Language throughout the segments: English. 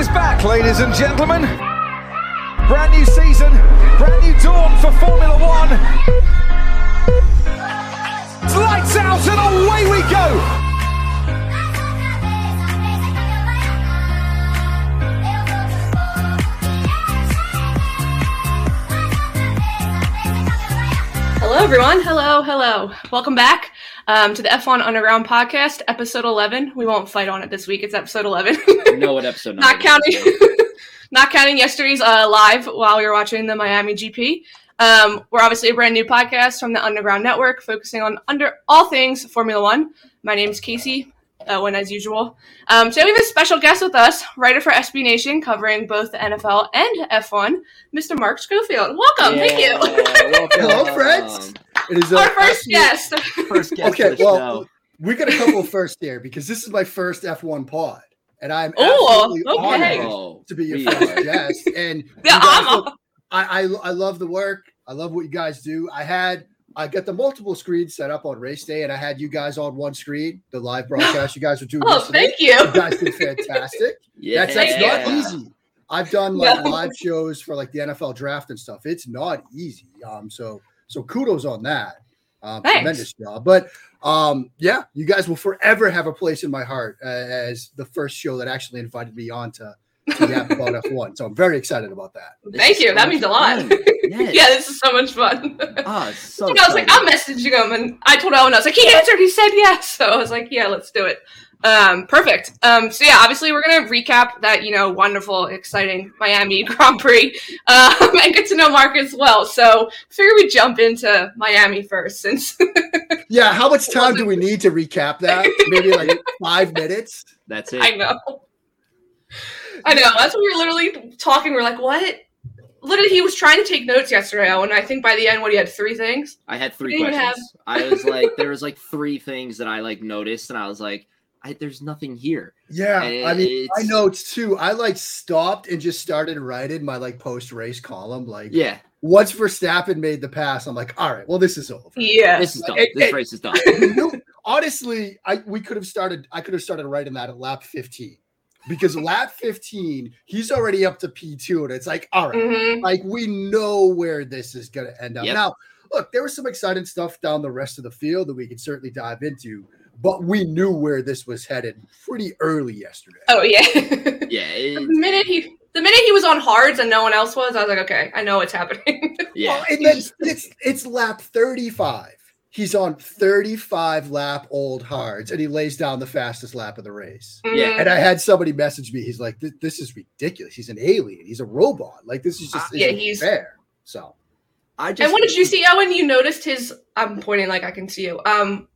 is back, ladies and gentlemen. Brand new season, brand new dawn for Formula One. Lights out and away we go. Hello, everyone. Hello, hello. Welcome back um, to the F1 Underground podcast, episode 11. We won't fight on it this week. It's episode 11. You know what episode not counting, it is, right? not counting yesterday's uh, live while we were watching the Miami GP. Um, we're obviously a brand new podcast from the Underground Network, focusing on under all things Formula One. My name is Casey. Uh, when as usual. Um, today we have a special guest with us, writer for SB Nation, covering both the NFL and F1, Mr. Mark Schofield. Welcome, thank you. welcome. Hello, friends. It is Our a first absolute- guest. First guest Okay, of the well, show. we got a couple first here because this is my first F1 pod, and I'm Oh, absolutely okay. honored Oh, to be your we first are. guest. And Yeah, guys I'm- look- I, I I love the work. I love what you guys do. I had I got the multiple screens set up on race day, and I had you guys on one screen, the live broadcast you guys were doing. Oh, yesterday. thank you. You guys did fantastic. Yeah. That's, that's Yeah. not easy. I've done like No. live shows for like the NFL draft and stuff. It's not easy. Um, so so kudos on that. Um, Thanks. tremendous job. But um, yeah, you guys will forever have a place in my heart uh, as the first show that actually invited me on to, to yap about F1. So I'm very excited about that. This Thank is you. so That much means a lot. Yes. yeah, this is so much fun. Ah, so I was like. I'm messaging him, and I told Owen, I was like, he answered. He said yes. So I was like, yeah, let's do it. Um, perfect. Um, so yeah, obviously we're gonna recap that you know wonderful, exciting Miami Grand Prix, um, and get to know Mark as well. So figure we jump into Miami first, since Yeah, how much time do we need to recap that? Maybe like five minutes. That's it. I know, I know. That's what we were literally talking. We're like, what? Literally, he was trying to take notes yesterday, and I think by the end, what he had three things. I had three We didn't questions. I was like, there was like three things that I like noticed, and I was like, I, there's nothing here. Yeah, I mean, I know It's- notes too. I like stopped and just started writing my like post race column. Like, Yeah, once Verstappen made the pass, I'm like, all right, well, this is over. Yeah. this is done. It- this it- race is done. You know, honestly, I we could have started. I could have started writing that at lap 15 because lap 15, he's already up to P2, and it's like, all right, Mhm. like we know where this is going to end up. Yep. Now, look, there was some exciting stuff down the rest of the field that we could certainly dive into, but we knew where this was headed pretty early yesterday. Oh yeah. Yeah, the minute he the minute he was on hards and no one else was, I was like, okay, I know what's happening. yeah. Well, and then it's it's lap 35. He's on 35 lap old hards, and he lays down the fastest lap of the race. Yeah. And I had somebody message me. He's like, "This, this is ridiculous. He's an alien. He's a robot. Like this is just Uh, yeah, he's- fair." So I just and what did you see, Owen? You noticed his. I'm pointing like I can see you. Um,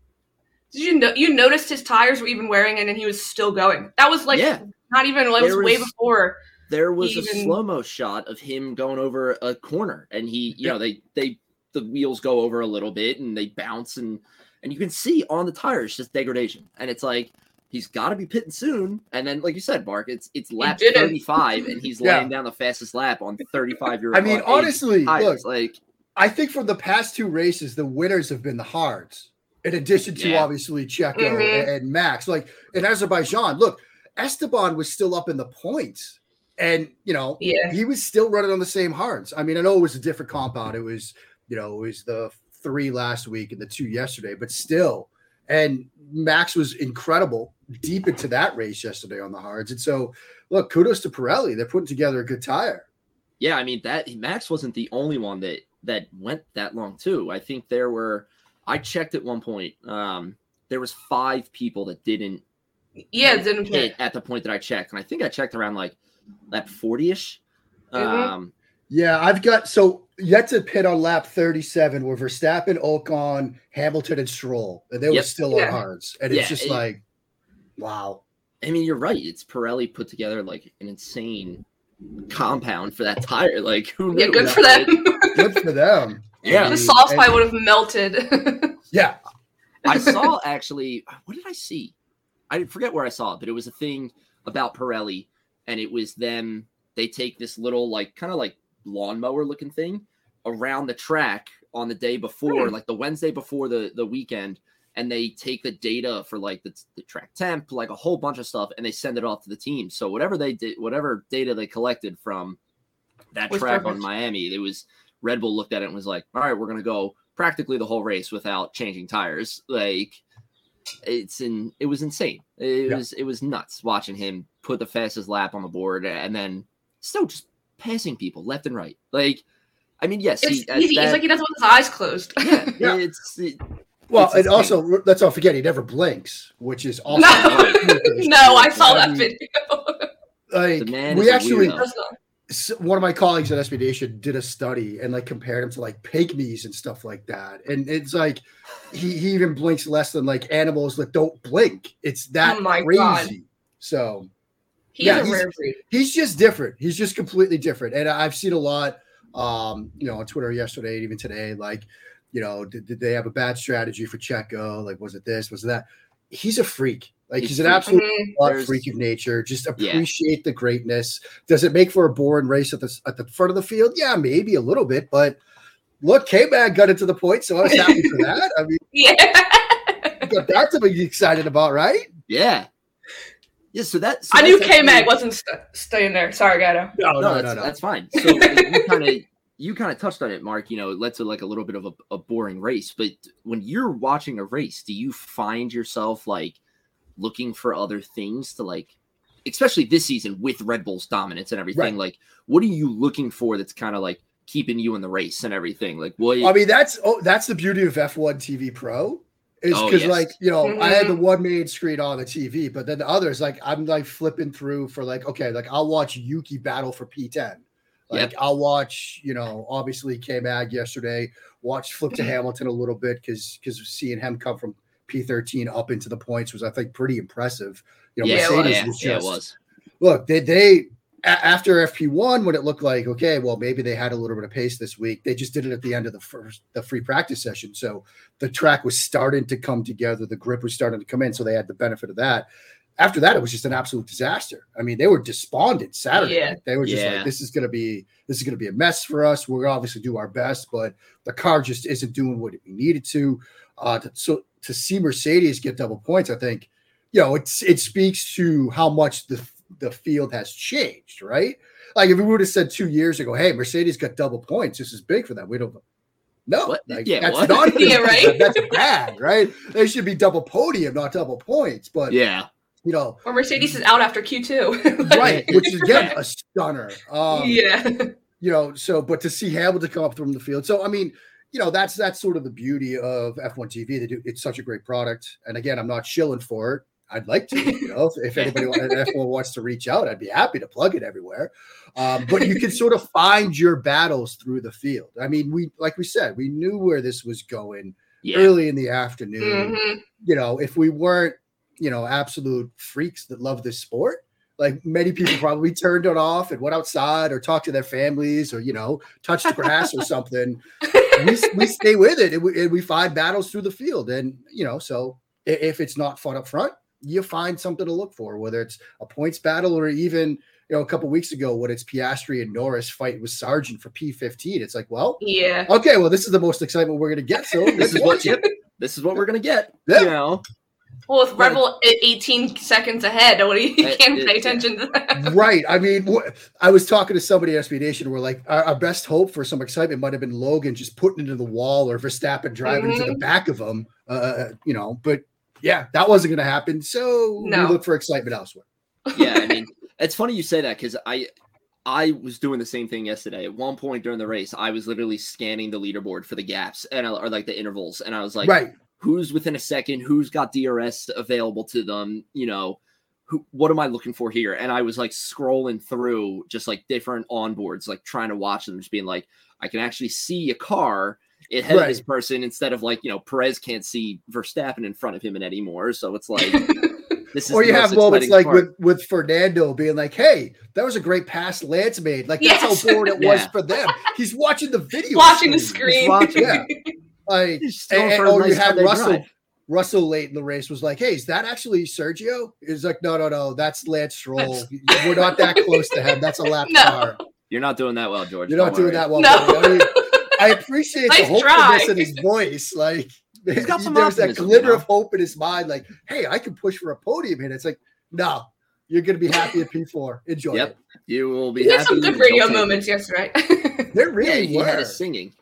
did you know you noticed his tires were even wearing it and he was still going? That was like Yeah. not even. It was, There way before. there was Even- a slow mo shot of him going over a corner, and he, you know, they they the wheels go over a little bit and they bounce, and and you can see on the tires just degradation, and it's like he's got to be pitting soon, and then like you said, Mark, it's it's lap thirty five, and he's Yeah. laying down the fastest lap on thirty five year. old. I mean, honestly, look, like I think from the past two races, the winners have been the hards, in addition to Yeah. obviously Checo Mhm. and, and Max. Like in Azerbaijan, look, Esteban was still up in the points, and you know Yeah. he was still running on the same hards. I mean, I know it was a different compound. It was, you know, it was the three last week and the two yesterday, but still. And Max was incredible deep into that race yesterday on the hards. And so, look, kudos to Pirelli. They're putting together a good tire. yeah, I mean that Max wasn't the only one that that went that long too. I think there were. I checked at one point. Um, there was five people that didn't Yeah, it didn't hit fit. at the point that I checked, and I think I checked around like lap forty ish. Mhm. Um, Yeah, I've got so yet to pit on lap 37 were Verstappen, Ocon, Hamilton, and Stroll. And they were still Yeah. on hards. And it's just it- like, wow. I mean, you're right. It's Pirelli put together like an insane compound for that tire. Like, who knew? Yeah, good Yeah. for them. Good for them. Yeah. the And- soft and- spot would have melted. Yeah. I saw actually. What did I see? I forget where I saw it, but it was a thing about Pirelli, and it was them. They take this little like kind of like lawnmower looking thing around the track on the day before, Hmm. like the Wednesday before the the weekend, and they take the data for like the, the track temp, like a whole bunch of stuff, and they send it off to the team. So whatever they did, whatever data they collected from that Was track on. Miami, it was Red Bull looked at it and was like, all right, we're gonna go practically the whole race without changing tires. Like it's in it was insane. It Yeah. was it was nuts watching him put the fastest lap on the board and then still just passing people left and right. Like I mean, yes, It's he, at easy. that- it's like he doesn't with his eyes closed. yeah, Yeah. it's it, Well, It's and insane. also let's not forget he never blinks, which is also No. no, I saw that video. Like The man we is a actually, weirdo. That's not- s- one of my colleagues at SB Nation did a study and like compared him to like pygmies and stuff like that, and it's like he, he even blinks less than like animals that don't blink. It's that Oh crazy. God. So He Yeah, a he's- he's just different. He's just completely different. And I've seen a lot, um, you know, on Twitter yesterday and even today, like, you know, did, did they have a bad strategy for Checo? Like, was it this? Was it that? He's a freak. Like, he's, He's an freak. absolute Mhm. freak of nature. Just Yeah. appreciate the greatness. Does it make for a boring race at the at the front of the field? Yeah, maybe a little bit, but look, K Mag got into the point, so I was happy for that. I mean, Yeah. got that to be excited about, right? yeah. Yeah, so that so I knew K Mag wasn't st- staying there. Sorry, Gato. No, no, that's, that's fine. So you kind of you kind of touched on it, Mark. You know, it led to like a little bit of a, a boring race. But when you're watching a race, do you find yourself like looking for other things to like, especially this season with Red Bull's dominance and everything? Right. Like, what are you looking for that's kind of like keeping you in the race and everything? Like, what? I mean, that's oh, that's the beauty of F1 TV Pro. Is Oh, because yes. like you know I had the Mhm. one main screen on the TV, but then the others like I'm like flipping through for like okay like I'll watch Yuki battle for P10, like Yep. I'll watch you know obviously K Mag yesterday, watch flip to Hamilton a little bit because because seeing him come from P13 up into the points was I think pretty impressive. You know yeah, it Mercedes yeah, was yeah, it just was. look they they after FP1 when it looked like okay well maybe they had a little bit of pace this week they just did it at the end of the first the free practice session so the track was starting to come together the grip was starting to come in so they had the benefit of that after that it was just an absolute disaster i mean they were despondent saturday Yeah. they were just Yeah. like this is going to be this is going to be a mess for us we're obviously do our best but the car just isn't doing what we needed to uh to, so to see mercedes get double points i think you know it's it speaks to how much the the field has changed right like if we would have said two years ago hey mercedes got double points this is big for them we don't no like, Yeah, that's what? not good. Yeah, right? that's bad right they should be double podium not double points but Yeah, you know Or Mercedes is out after Q2. right which is again a stunner um yeah. you know, so but to see Hamilton come up from the field. So I mean, you know, that's that's sort of the beauty of F1 TV. They do it's such a great product. And again, I'm not shilling for it. I'd like to, you know, if, if anybody at F1 wants to reach out, I'd be happy to plug it everywhere. Um, but you can sort of find your battles through the field. I mean, we like we said, we knew where this was going yeah. early in the afternoon Mhm. you know, if we weren't, you know, absolute freaks that love this sport, like many people probably turned it off and went outside or talked to their families or, you know, touched the grass or something. We, we stay with it and we, and we find battles through the field. And, you know, so if it's not fun up front, you find something to look for, whether it's a points battle or even, you know, a couple weeks ago when it's Piastri and Norris fight with Sargent for P15. It's like, well, Yeah. okay, well, this is the most excitement we're going to get. So This is what it. this is what we're gonna get. Yeah. You know, Well, with Red Bull 18 seconds ahead, what do you, you eh, can't it- pay yeah. attention to that. right. I mean, wh- I was talking to somebody at SB Nation where like our, our best hope for some excitement might have been Logan just putting into the wall or Verstappen driving into the mm-hmm. back of him. Uh, uh, uh, you know, but yeah, that wasn't going to happen. So No. we look for excitement elsewhere. yeah, I mean, it's funny you say that because I I was doing the same thing yesterday. At one point during the race, I was literally scanning the leaderboard for the gaps and uh, or like the intervals, and I was like, right. Who's within a second, who's got DRS available to them, you know. Who, what am I looking for here? And I was like scrolling through just like different onboards, like trying to watch them, just being like, I can actually see a car ahead of this person instead of like, you know, Perez can't see Verstappen in front of him anymore. So it's like, this is Or you have moments exciting like part. with, with Fernando being like, hey, that was a great pass Lance made. Like, that's Yes. how bored it was for them. He's watching the video. Watching the screen. screen. watching. Yeah. Like, Just and, and- for a oh, you had Russell. drive. Russell late in the race was like, "Hey, is that actually Sergio?" He's like, "No, no, no, that's Lance Stroll. We're not that close to him. That's a lap No. car. You're not doing that well, George. You're not Don't doing worry. that well." No. I, mean, I appreciate the hopefulness try. in his voice. Like, He's got some there's that glimmer you know? of hope in his mind, like, hey, I can push for a podium here. And it's like, no, you're gonna be happy at P4. Enjoy Yep. it. You will be He had happy. some good radio take it. moments yesterday. There Yeah, really he were. had us singing.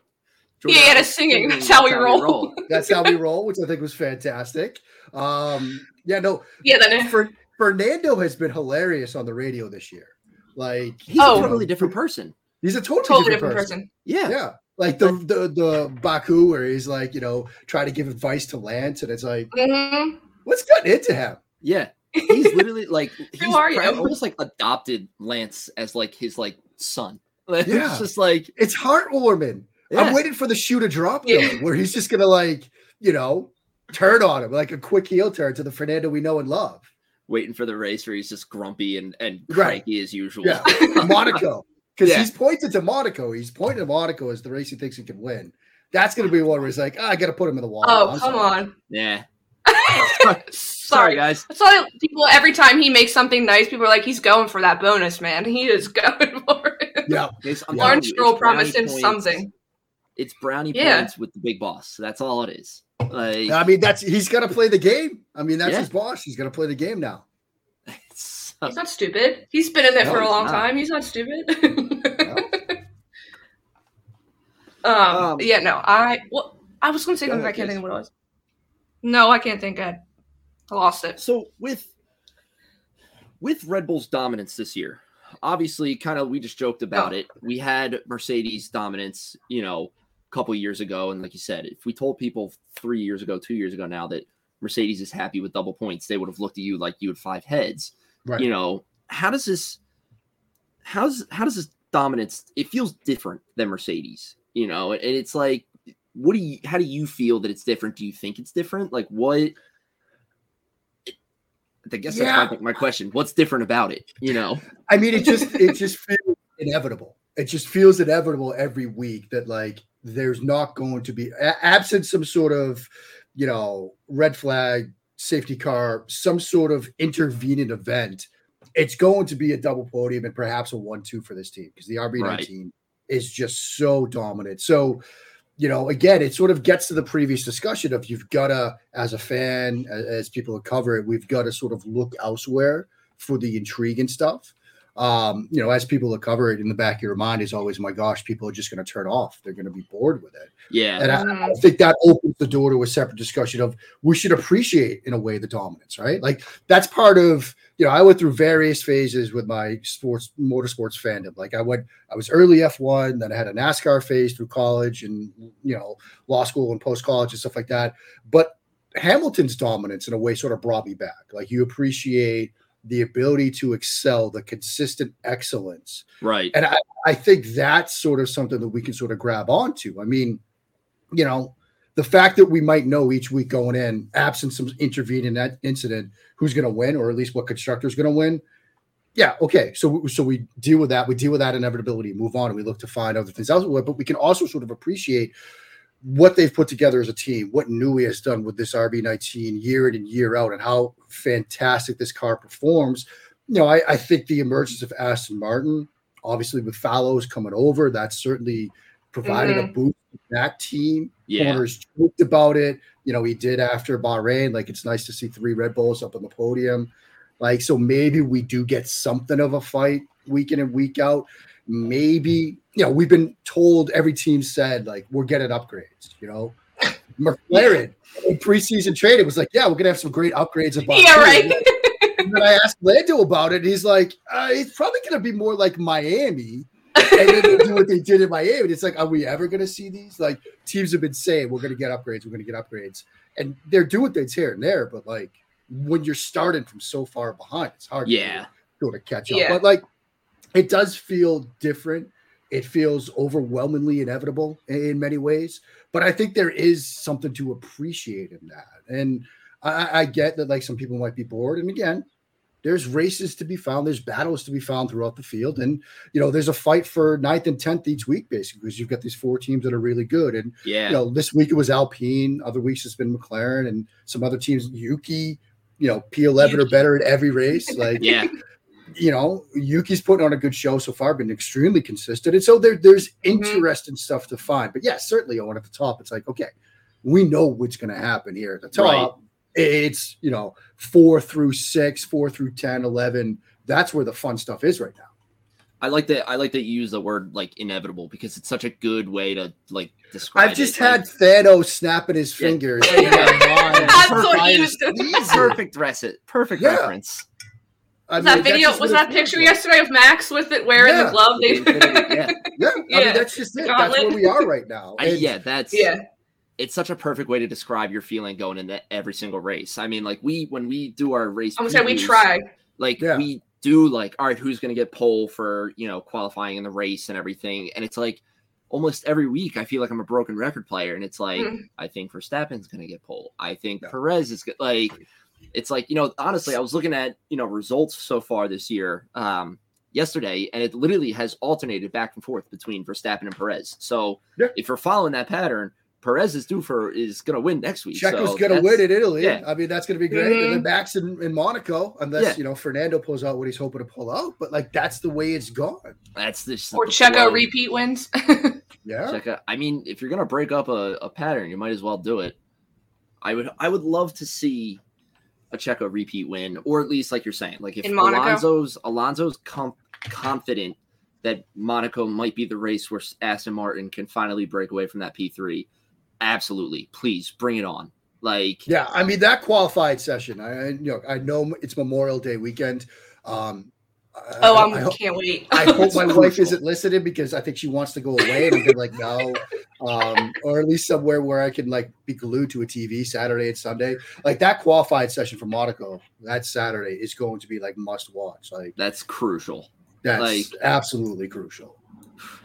Yeah, he had us singing. That's how we roll. That's how we roll, which I think was fantastic. Um, yeah, no, yeah, then for, Fernando has been hilarious on the radio this year. Like He's Oh. a totally different person. he's a totally, totally different, different person. person. Yeah. Yeah. Like the, the the Baku where he's like, you know, trying to give advice to Lance, and it's like, hmm what's gotten into him? Yeah. He's literally like he's are you? almost like adopted Lance as like his like son. Like, Yeah. It's just like It's heartwarming. Yeah. I'm waiting for the shoe to drop though, Yeah. where he's just gonna like, you know, turn on him like a quick heel turn to the Fernando we know and love. waiting for the race where he's just grumpy and and Right. cranky as usual. Yeah, Monaco. Because Yeah. he's pointed to Monaco. He's pointed to Monaco as the race he thinks he can win. That's going to be one where he's like, ah, I got to put him in the wall. Oh, I'm come sorry. on. Yeah. Sorry. Sorry, guys. That's why people every time he makes something nice, people are like, he's going for that bonus, man. He is going for it. Yeah, It's, I'm Yeah. Lawrence Stroll promised him points. something. It's brownie Yeah. points with the big boss. That's all it is. Like I mean, that's he's got to play the game. I mean, that's Yeah. his boss. He's got to play the game now. He's not stupid. He's been in it No, for a long not. time. He's not stupid. um, Um, yeah, no, I well, I was gonna say Go something. I can't Jason. think of what it was. No, I can't think. I, I lost it. So with with Red Bull's dominance this year, obviously, kind of we just joked about Oh. it. We had Mercedes dominance, you know, a couple years ago, and like you said, if we told people three years ago, two years ago now that Mercedes is happy with double points, they would have looked at you like you had five heads. Right. You know, how does this? How's how does this dominance? It feels different than Mercedes, you know, and it's like. What do you? How do you feel that it's different? Do you think it's different? Like what? I guess Yeah. that's my, my question. What's different about it? You know? I mean, it just it just feels inevitable. It just feels inevitable every week that like there's not going to be absent some sort of you know red flag safety car, some sort of intervening event. It's going to be a double podium and perhaps a one-two for this team because the RB19 is just so dominant. So you know, again, it sort of gets to the previous discussion of you've got to, as a fan, a- as people who cover it, we've got to sort of look elsewhere for the intrigue and stuff. Um, you know, as people that cover it in the back of your mind is always, my gosh, people are just going to turn off. They're going to be bored with it. Yeah. And I. I think that opens the door to a separate discussion of we should appreciate in a way the dominance, right? Like that's part of you know I went through various phases with my sports motorsports fandom. Like I went, I was early F one, then I had a NASCAR phase through college and you know law school and post college and stuff like that. But Hamilton's dominance in a way sort of brought me back. Like you appreciate the ability to excel, the consistent excellence Right. and I, I think that's sort of something that we can sort of grab onto. I mean, you know, the fact that we might know each week going in, absent some intervening in that incident, who's going to win, or at least what constructor is going to win. Yeah, okay. So, so we deal with that. We deal with that inevitability, move on, and we look to find other things elsewhere. But we can also sort of appreciate what they've put together as a team, what Newey has done with this RB19 year in and year out, and how fantastic this car performs. You know, I, I think the emergence of Aston Martin, obviously with Fallows coming over, that's certainly provided a mm-hmm. boost to that team. Yeah. Horner's joked about it. You know, he did after Bahrain. Like, it's nice to see three Red Bulls up on the podium. Like, so maybe we do get something of a fight week in and week out. Maybe, you know, we've been told every team said, like, we're getting upgrades, you know. McLaren in preseason training was like, yeah, we're gonna have some great upgrades about Yeah, right. and then I asked Lando about it. And he's like, uh, it's probably going to be more like Miami. and then they do what they did in Miami. And it's like, are we ever going to see these? Like, teams have been saying, we're going to get upgrades, we're going to get upgrades. And they're doing things here and there. But like, when you're starting from so far behind, it's hard Yeah. to of catch up. Yeah. But like, it does feel different. It feels overwhelmingly inevitable in, many ways. But I think there is something to appreciate in that. And I, I- get that like some people might be bored. And again, there's races to be found, there's battles to be found throughout the field. And you know, there's a fight for ninth and tenth each week, basically, because you've got these four teams that are really good. And Yeah. you know, this week it was Alpine, other weeks it's been McLaren and some other teams, Yuki, you know, P11 or better at every race. Like, yeah. You know, Yuki's putting on a good show so far, been extremely consistent. And so there, there's Mhm. interesting stuff to find. But yeah, certainly Owen at the top, it's like, okay, we know what's going to happen here at the top. It's, you know, four through six, four through 10, 11. That's where the fun stuff is right now. I like that. I like that you use the word like inevitable because it's such a good way to like describe. I've just it. had Like, Thanos snapping his Yeah. fingers. Yeah, in my yeah. mind. That's what Perfect. he was doing. perfect dress it. Perfect Yeah. reference. I Was that mean, that's video was that picture feels yesterday of Max with it wearing Yeah. the glove? They- yeah. Yeah, I mean that's just it. That's where we are right now. I, And yeah, that's yeah. It's such a perfect way to describe your feeling going into every single race. I mean, like we when we do our race, I'm gonna we try. like Yeah. we do like all right who's going to get pole for you know qualifying in the race and everything and it's like almost every week i feel like i'm a broken record player and it's like Mhm. i think verstappen's going to get pole i think Yeah. perez is go- like it's like you know honestly i was looking at you know results so far this year um yesterday and it literally has alternated back and forth between verstappen and perez so Yeah. if you're following that pattern perez is due for is going to win next week Checo's so gonna win in Italy. yeah. I mean, that's gonna be great. And then Mhm. Max in, in Monaco, unless Yeah. you know Fernando pulls out what he's hoping to pull out. But like that's the way it's gone. that's this Or Checo repeat wins. Yeah. Check out. I mean, if you're gonna break up a, a pattern, you might as well do it. I would I would love to see a Checo repeat win, or at least like you're saying, like if In Monaco? Alonso's Alonso's com- confident that Monaco might be the race where Aston Martin can finally break away from that P3. Absolutely, please bring it on. Like Yeah, I mean that qualified session. I, I you know I know it's Memorial Day weekend. Um, oh, I, I'm I, hope- can't wait. I hope my wife isn't listening because I think she wants to go away, and be like no, um, or at least somewhere where I can like be glued to a TV Saturday and Sunday. Like that qualified session for Monaco that Saturday is going to be like must watch. Like that's crucial. that's Like- absolutely crucial.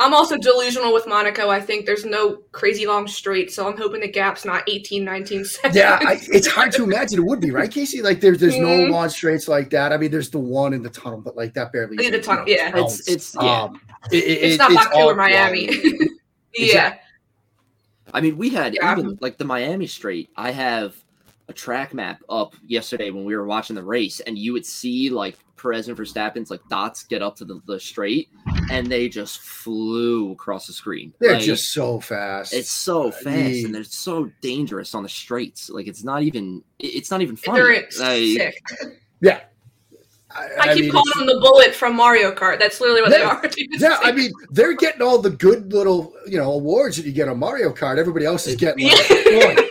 I'm also delusional with Monaco. I think there's no crazy long straight, so I'm hoping the gap's not 18, 19 seconds. Yeah, I, it's hard to imagine it would be right, Casey. Like there's there's no Mhm. long straights like that. I mean, there's the one in the tunnel, but like that barely. Yeah, the tunnel, you know, yeah. counts. It's it's yeah. Um, it- it- it's it- not Baku all or Miami. yeah. Exactly. I mean, we had Yeah. even like the Miami straight. I have a track map up yesterday when we were watching the race, and you would see like Perez and Verstappen's like dots get up to the, the straight, and they just flew across the screen. They're Like, just so fast. it's so fast, the- and they're so dangerous on the straights. Like it's not even it's not even They're funny. Like, sick. yeah. I, keep mean, calling them the bullet from Mario Kart. That's literally what Yeah. they are. Yeah, I mean, they're getting all the good little, you know, awards that you get on Mario Kart. Everybody else is getting like, like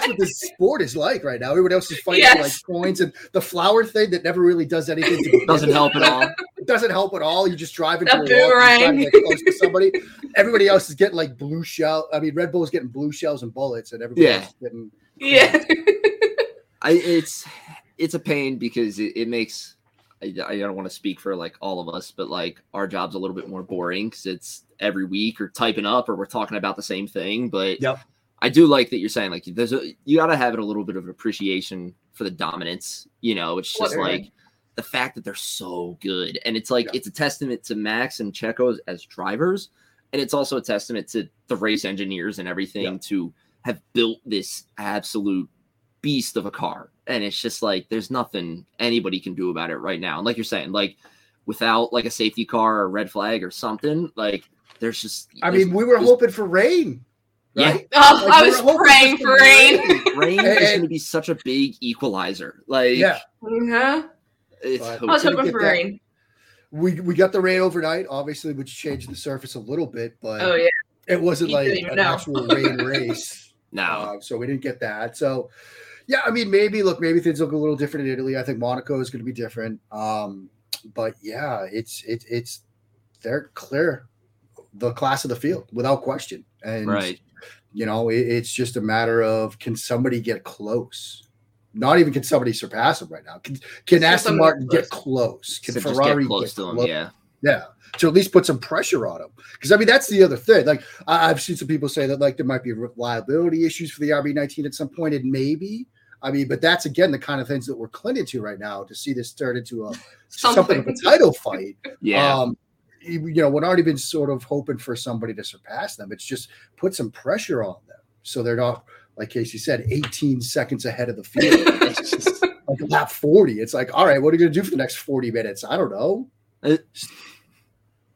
that's what this sport is like right now. Everybody else is fighting for like coins and the flower thing that never really does anything. To doesn't help at all. It doesn't help at all. You just drive into The a wall, you're trying boomerang. to get close to somebody. Everybody else is getting like blue shell. I mean, Red Bull's getting blue shells and bullets, and everybody Yeah. else is getting. yeah. I it's it's a pain because it, it makes I, I don't want to speak for like all of us, but like our job's a little bit more boring because it's every week or typing up or we're talking about the same thing. But Yep. I do like that you're saying like there's a you got to have it a little bit of an appreciation for the dominance. You know, it's just like the fact that they're so good, and it's like Yeah. it's a testament to Max and Checo as drivers, and it's also a testament to the race engineers and everything Yeah. to have built this absolute beast of a car. And it's just like there's nothing anybody can do about it right now. And like you're saying, like without like a safety car or red flag or something, like there's just I there's- mean, we were hoping for rain. Yeah. Oh, Like, I was were praying for for some rain. rain is going to be such a big equalizer. Like Yeah. Mhm. it's I was Couldn't hoping for that. rain. We we got the rain overnight, obviously, which changed the surface a little bit, but Oh yeah. it wasn't You like an know. actual rain race. no. Uh, so we didn't get that. So, yeah, I mean, maybe look, maybe things look a little different in Italy. I think Monaco is going to be different. Um, but yeah, it's it's it's they're clear the class of the field without question, and right. You know it, it's just a matter of can somebody get close. Not even can somebody surpass him right now. Can, can Just Aston Martin close. get close? Can So Ferrari get close to him. Yeah. yeah, to at least put some pressure on him. Because I mean, that's the other thing. Like I, I've seen some people say that like there might be reliability issues for the RB19 at some point, and maybe. I mean, but that's again the kind of things that we're clinging to right now to see this turn into a something, of a title fight. Yeah. Um, you you know, we're already been sort of hoping for somebody to surpass them. It's just put some pressure on them so they're not, like Casey said, 18 seconds ahead of the field. It's just- like lap 40. It's like, all right, what are you going to do for the next 40 minutes? I don't know. Uh,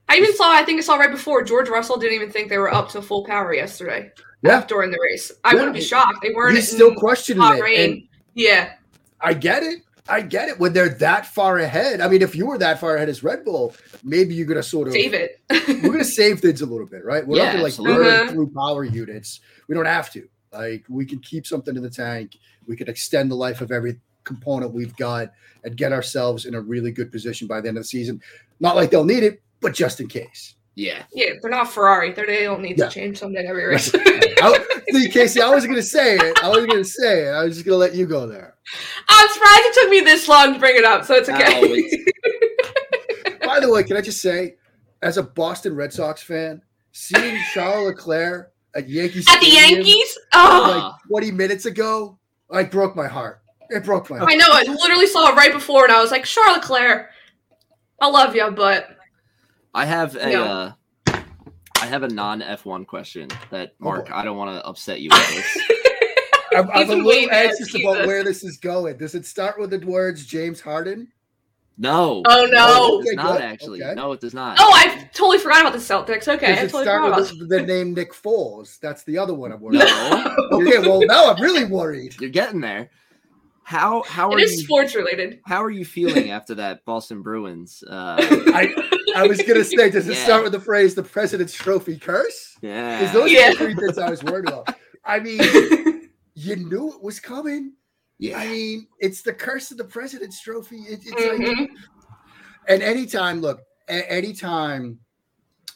I even saw. I think I saw right before George Russell didn't even think they were up to full power yesterday. Yeah. during the race, I Yeah. wouldn't be shocked. They weren't. He's still in questioning hot it. rain. And yeah, I get it. I get it. When they're that far ahead, I mean, if you were that far ahead as Red Bull, maybe you're gonna sort of save it. we're gonna save things a little bit, right? We're Yeah, not gonna like burn Mhm. through power units. We don't have to. Like we can keep something in the tank. We could extend the life of every component we've got and get ourselves in a really good position by the end of the season. Not like they'll need it, but just in case. Yeah. yeah, they're not Ferrari. They're, they don't need Yeah. to change something every race. I, see, Casey, I wasn't gonna say it. I wasn't gonna say it. I was just gonna let you go there. I'm surprised it took me this long to bring it up, so it's okay. By the way, can I just say, as a Boston Red Sox fan, seeing Charles Leclerc at Yankee At the Yankees? Oh, like 20 minutes ago, I broke my heart. It broke my heart. I know. I literally saw it right before, and I was like, Charles Leclerc, I love you, but I have a No. uh, I have a non F1 question that Oh, Mark. boy. I don't want to upset you with this. I'm, I'm a little waiting, anxious Jesus. about where this is going. Does it start with the words James Harden? No. Oh, no. it does Okay, not good. actually. Okay. No, it does not. oh, I totally forgot about the Celtics. Okay, I Does it totally start forgot with about the, the name Nick Foles? That's the other one I'm worried about. No. Okay, well now I'm really worried. You're getting there. How how It are is you sports related. how are you feeling after that Boston Bruins? Uh, I I was gonna say, does it Yeah. start with the phrase "the President's Trophy curse"? yeah. Because those Yeah. are the three things I was worried about. I mean, you knew it was coming. Yeah, I mean, it's the curse of the President's Trophy. It, it's like Mhm. And anytime, look, a- anytime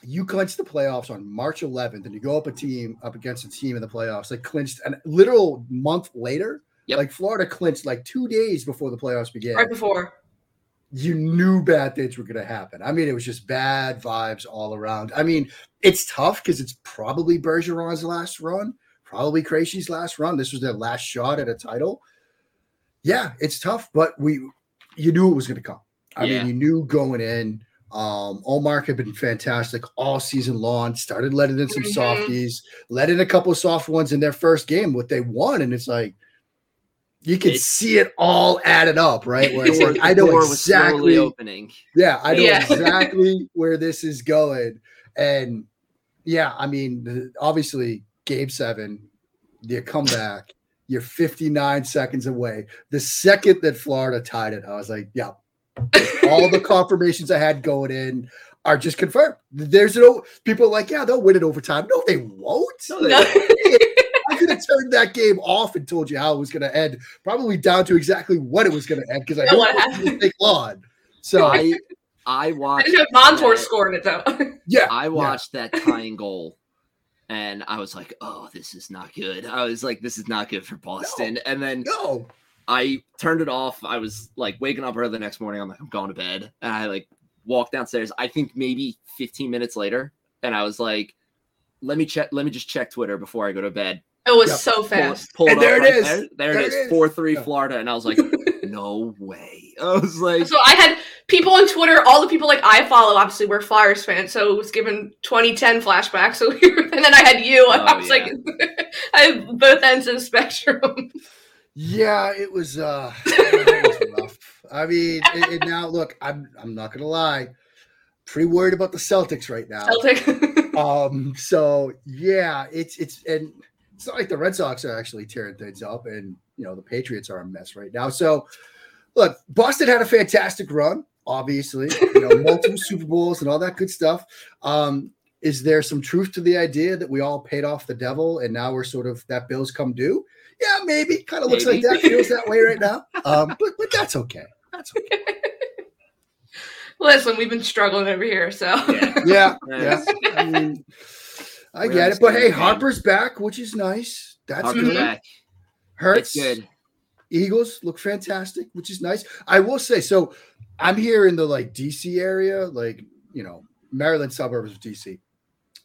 you clinch the playoffs on March 11th and you go up a team up against a team in the playoffs that clinched a literal month later, Yep. like Florida clinched like two days before the playoffs began. Right before. You knew bad things were going to happen. I mean, it was just bad vibes all around. I mean, it's tough because it's probably Bergeron's last run, probably Krejci's last run. This was their last shot at a title. Yeah, it's tough, but we, you knew it was going to come. I Yeah. mean, you knew going in. Um, Ullmark had been fantastic all season long. Started letting in some Mhm. softies, let in a couple of soft ones in their first game. What they won, and it's like you can It's- see it all added up, right? Where Door- I know exactly. opening. Yeah, I know Yeah. exactly where this is going, and yeah, I mean, obviously, Game Seven, you come back, you're 59 seconds away. The second that Florida tied it, I was like, yeah, all the confirmations I had going in are just confirmed. There's no people are like, yeah, they'll win it overtime. No, they won't. No, they No. I could have turned that game off and told you how it was going to end, probably down to exactly what it was going to end because I Yeah, don't what to happened? take long. So I I I watched didn't have Montour that- scoring it though. yeah, I yeah. watched that tying goal and I was like, oh, this is not good. I was like, this is not good for Boston. And then No, I turned it off. I was like waking up early the next morning. I'm like, I'm going to bed. And I like walked downstairs, I think maybe 15 minutes later. And I was like, let me check, let me just check Twitter before I go to bed. It was Yep. so Pull, fast. pull And there it right is. There, there There it it is. is. 4 3 Yeah. Florida. And I was like, no way. I was like, So I had people on Twitter, all the people like I follow, obviously were Flyers fans, so it was given 2010 flashbacks. So we were, and then I had you. I Oh, was yeah. like, I have both ends of the spectrum. yeah, it was. uh it was rough. I mean, and, and now look, I'm I'm not gonna lie, pretty worried about the Celtics right now. Celtic. Um, so yeah, it's it's and it's not like the Red Sox are actually tearing things up, and you know the Patriots are a mess right now. So look, Boston had a fantastic run, obviously, you know, multiple Super Bowls and all that good stuff. Um, is there some truth to the idea that we all paid off the devil and now we're sort of that bills come due? Yeah, maybe. Kind of looks like that, feels that way right now. Um, but but that's okay. That's okay. Listen, we've been struggling over here, so Yeah. Yeah, Yeah. yeah. I mean, I get it, but hey. Harper's back, which is nice. That's Harper's good. back. Hurts. Good. Eagles look fantastic, which is nice. I will say, so I'm here in the like DC area, like you know, Maryland suburbs of DC.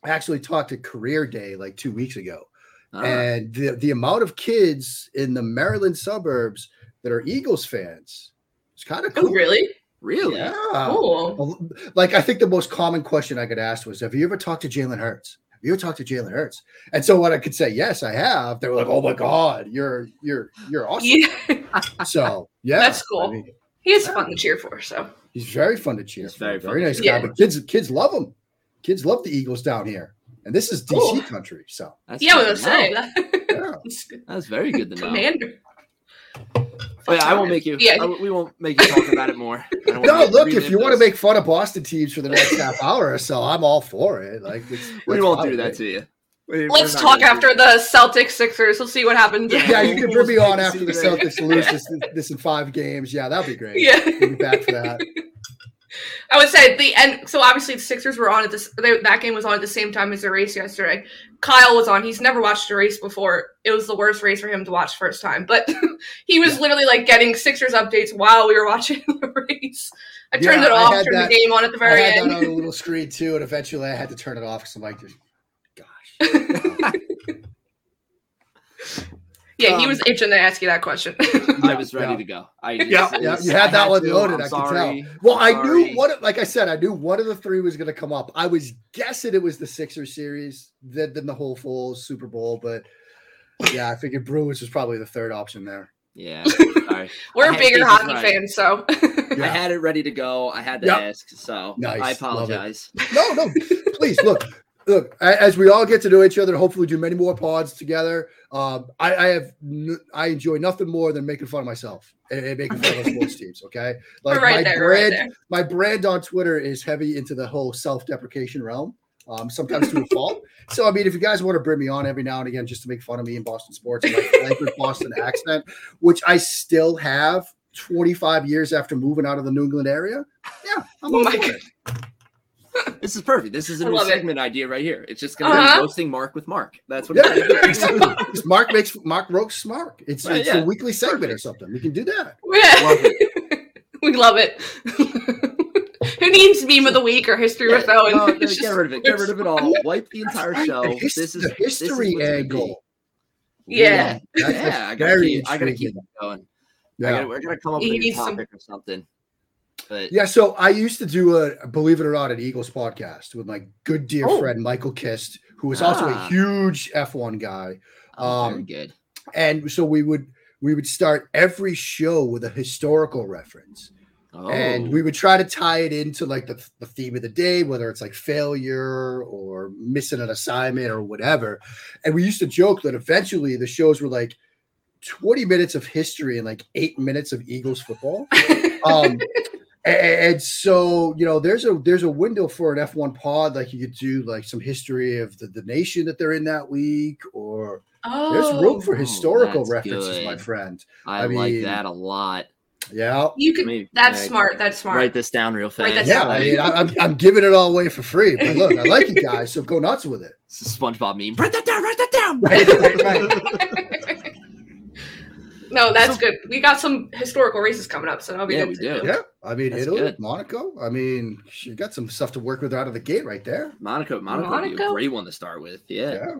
I actually talked at Career Day like two weeks ago, Ah, and the the amount of kids in the Maryland suburbs that are Eagles fans is kind of Oh, cool. really? really? Yeah. Cool. Like I think the most common question I get asked was, "Have you ever talked to Jalen Hurts? Have you ever talked to Jalen Hurts?" And so what I could say, yes, I have. They were like, "Oh my god, you're you're you're awesome." Yeah, So yeah, That's cool. I mean, he is fun to cheer for. So he's very fun to cheer. He's for. very Very, fun to nice guy. for. But kids kids love him. Kids love the Eagles down here, and this is DC Cool. country. So That's Yeah, I was to gonna say that's. That's very good to know. Commander. But yeah, I won't make you. Yeah. I- we won't make you talk about it more. No, look, if relive you want to make fun of Boston teams for the next half hour or so, I'm all for it. Like it's, we that's won't do that to you. We- Let's talk after the Celtics Sixers. We'll see what happens. Yeah, you can bring me on after the. Celtics lose this, this in five games. Yeah, that'd be great. Yeah. We'll be back for that. I would say the end. So obviously the Sixers were on at this. They, that game was on at the same time as the race yesterday. Kyle was on. He's never watched a race before. It was the worst race for him to watch first time. But he was Yeah. literally like getting Sixers updates while we were watching the race. I turned Yeah, it off, turned that- the game on at the I very had end. that on a little screen too, and eventually I had to turn it off because I'm like, gosh. yeah, he um, was itching to ask you that question. I was ready Yeah. to go. I just, Yeah, it yeah, you had I that one to. loaded. I'm I could sorry. tell. Well, I knew one. Like I said, I knew one of the three was going to come up. I was guessing it was the Sixers series, then, then the whole full Super Bowl. But yeah, I figured Bruins was probably the third option there. Yeah, sorry. we're I bigger hockey right. fans, so Yeah. I had it ready to go. I had to Yep. ask, so Nice. I apologize. No, no, please look, look. As we all get to know each other, and hopefully do many more pods together. Um, I, I have, n- I enjoy nothing more than making fun of myself and, and making fun of sports teams. Okay, we're right my there. Right brand, there. my brand on Twitter is heavy into the whole self-deprecation realm. Um, sometimes to a fault. So I mean, if you guys want to bring me on every now and again just to make fun of me in Boston sports and flagrant Boston accent, which I still have 25 years after moving out of the New England area, yeah, I'm Oh my for it. This is perfect. This is a I new love it. segment idea right here. It's just going to Uh-huh. be roasting Mark with Mark. That's what. Yeah, it's gonna exactly. Mark makes Mark roast Mark. It's, Right, it's yeah. a weekly segment Perfect. or something. We can do that. Yeah. we love it. Who needs meme of the week or history Yeah, with Owen? no, no, It's get rid of it. Get rid of it all. Wipe the entire Right, show. the, his- this is the this is history what's gonna be. angle. Yeah. That's, Yeah, that's I gotta keep. I gotta keep intriguing. it going. I Yeah. gotta, we're gonna come up You with a new need some- topic or something. But Yeah, so I used to do a believe it or not an Eagles podcast with my good dear Oh. friend Michael Kist, who is also a Ah. huge F1 guy. oh, very Um, good. And so we would we would start every show with a historical reference. Oh, And we would try to tie it into like the, the theme of the day, whether it's like failure or missing an assignment or whatever. And we used to joke that eventually the shows were like 20 minutes of history and like eight minutes of Eagles football. Um, and, so you know, there's a there's a window for an F1 pod, like you could do like some history of the, the nation that they're in that week, or oh, there's room for Oh, historical that's references, my friend. I, I like that a lot. Yeah. you could. Maybe- That's yeah, smart. That's smart. Write this down real fast. Yeah, down. I mean, I, I'm, I'm giving it all away for free. But look, I like you guys, so go nuts with it. It's a SpongeBob meme. Write that down. Write that down. Right, right, right. No, that's good. We got some historical races coming up, so that'll be Yeah, good. we do. Yeah, I mean, That's Italy, good. Monaco. I mean, you got some stuff to work with out of the gate right there. Monaco, Monaco, would be a great one to start with. Yeah. Yeah.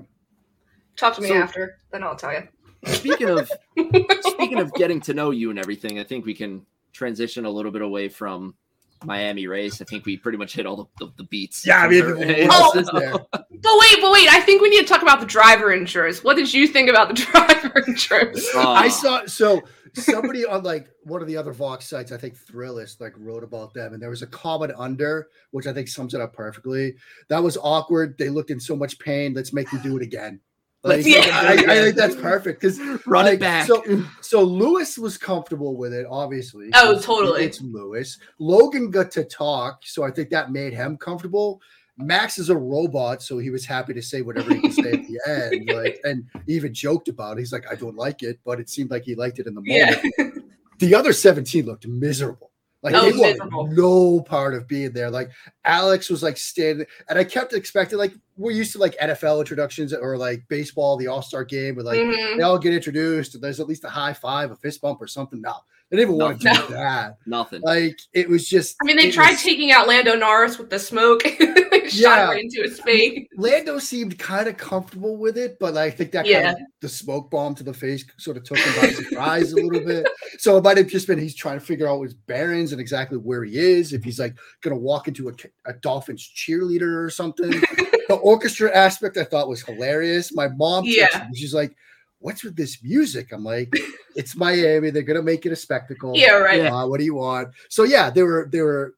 Talk to me So- after, then I'll tell you. Speaking of speaking of getting to know you and everything, I think we can transition a little bit away from Miami race. I think we pretty much hit all the, the, the beats. Yeah, I mean, Or- Oh. what else is there? But wait, but wait, I think we need to talk about the driver insurance. What did you think about the driver insurance? Uh, I saw so somebody on like one of the other Vox sites, I think Thrillist, like wrote about them, and there was a comment under, which I think sums it up perfectly. That was awkward. They looked in so much pain. Let's make them do it again. Like, Let's make them I, I think that's perfect because Run like, it back. So, so Lewis was comfortable with it, obviously. Oh, 'cause totally. It's Lewis. Logan got to talk, so I think that made him comfortable. Max is a robot, so he was happy to say whatever he could say at the end. Like, and he even joked about it. He's like, I don't like it, but it seemed like he liked it in the moment. yeah. The other 17 looked miserable. Like Oh, they miserable. no part of being there. Like Alex was like standing, and I kept expecting like we're used to like NFL introductions or like baseball, the All Star game, where like Mhm. they all get introduced and there's at least a high five, a fist bump, or something. No, they didn't even want to do that. Nothing. Like it was just. I mean, they tried was- taking out Lando Norris with the smoke, Yeah. right into his face. Lando seemed kind of comfortable with it, but I think that Yeah. kind of the smoke bomb to the face sort of took him by surprise a little bit. So it might have just been he's trying to figure out his bearings and exactly where he is. If he's like going to walk into a, a Dolphins cheerleader or something. the orchestra aspect I thought was hilarious. My mom, Yeah. me, she's like, "What's with this music?" I'm like, "It's Miami. They're going to make it a spectacle." Yeah, right. Uh, what do you want? So yeah, they were they were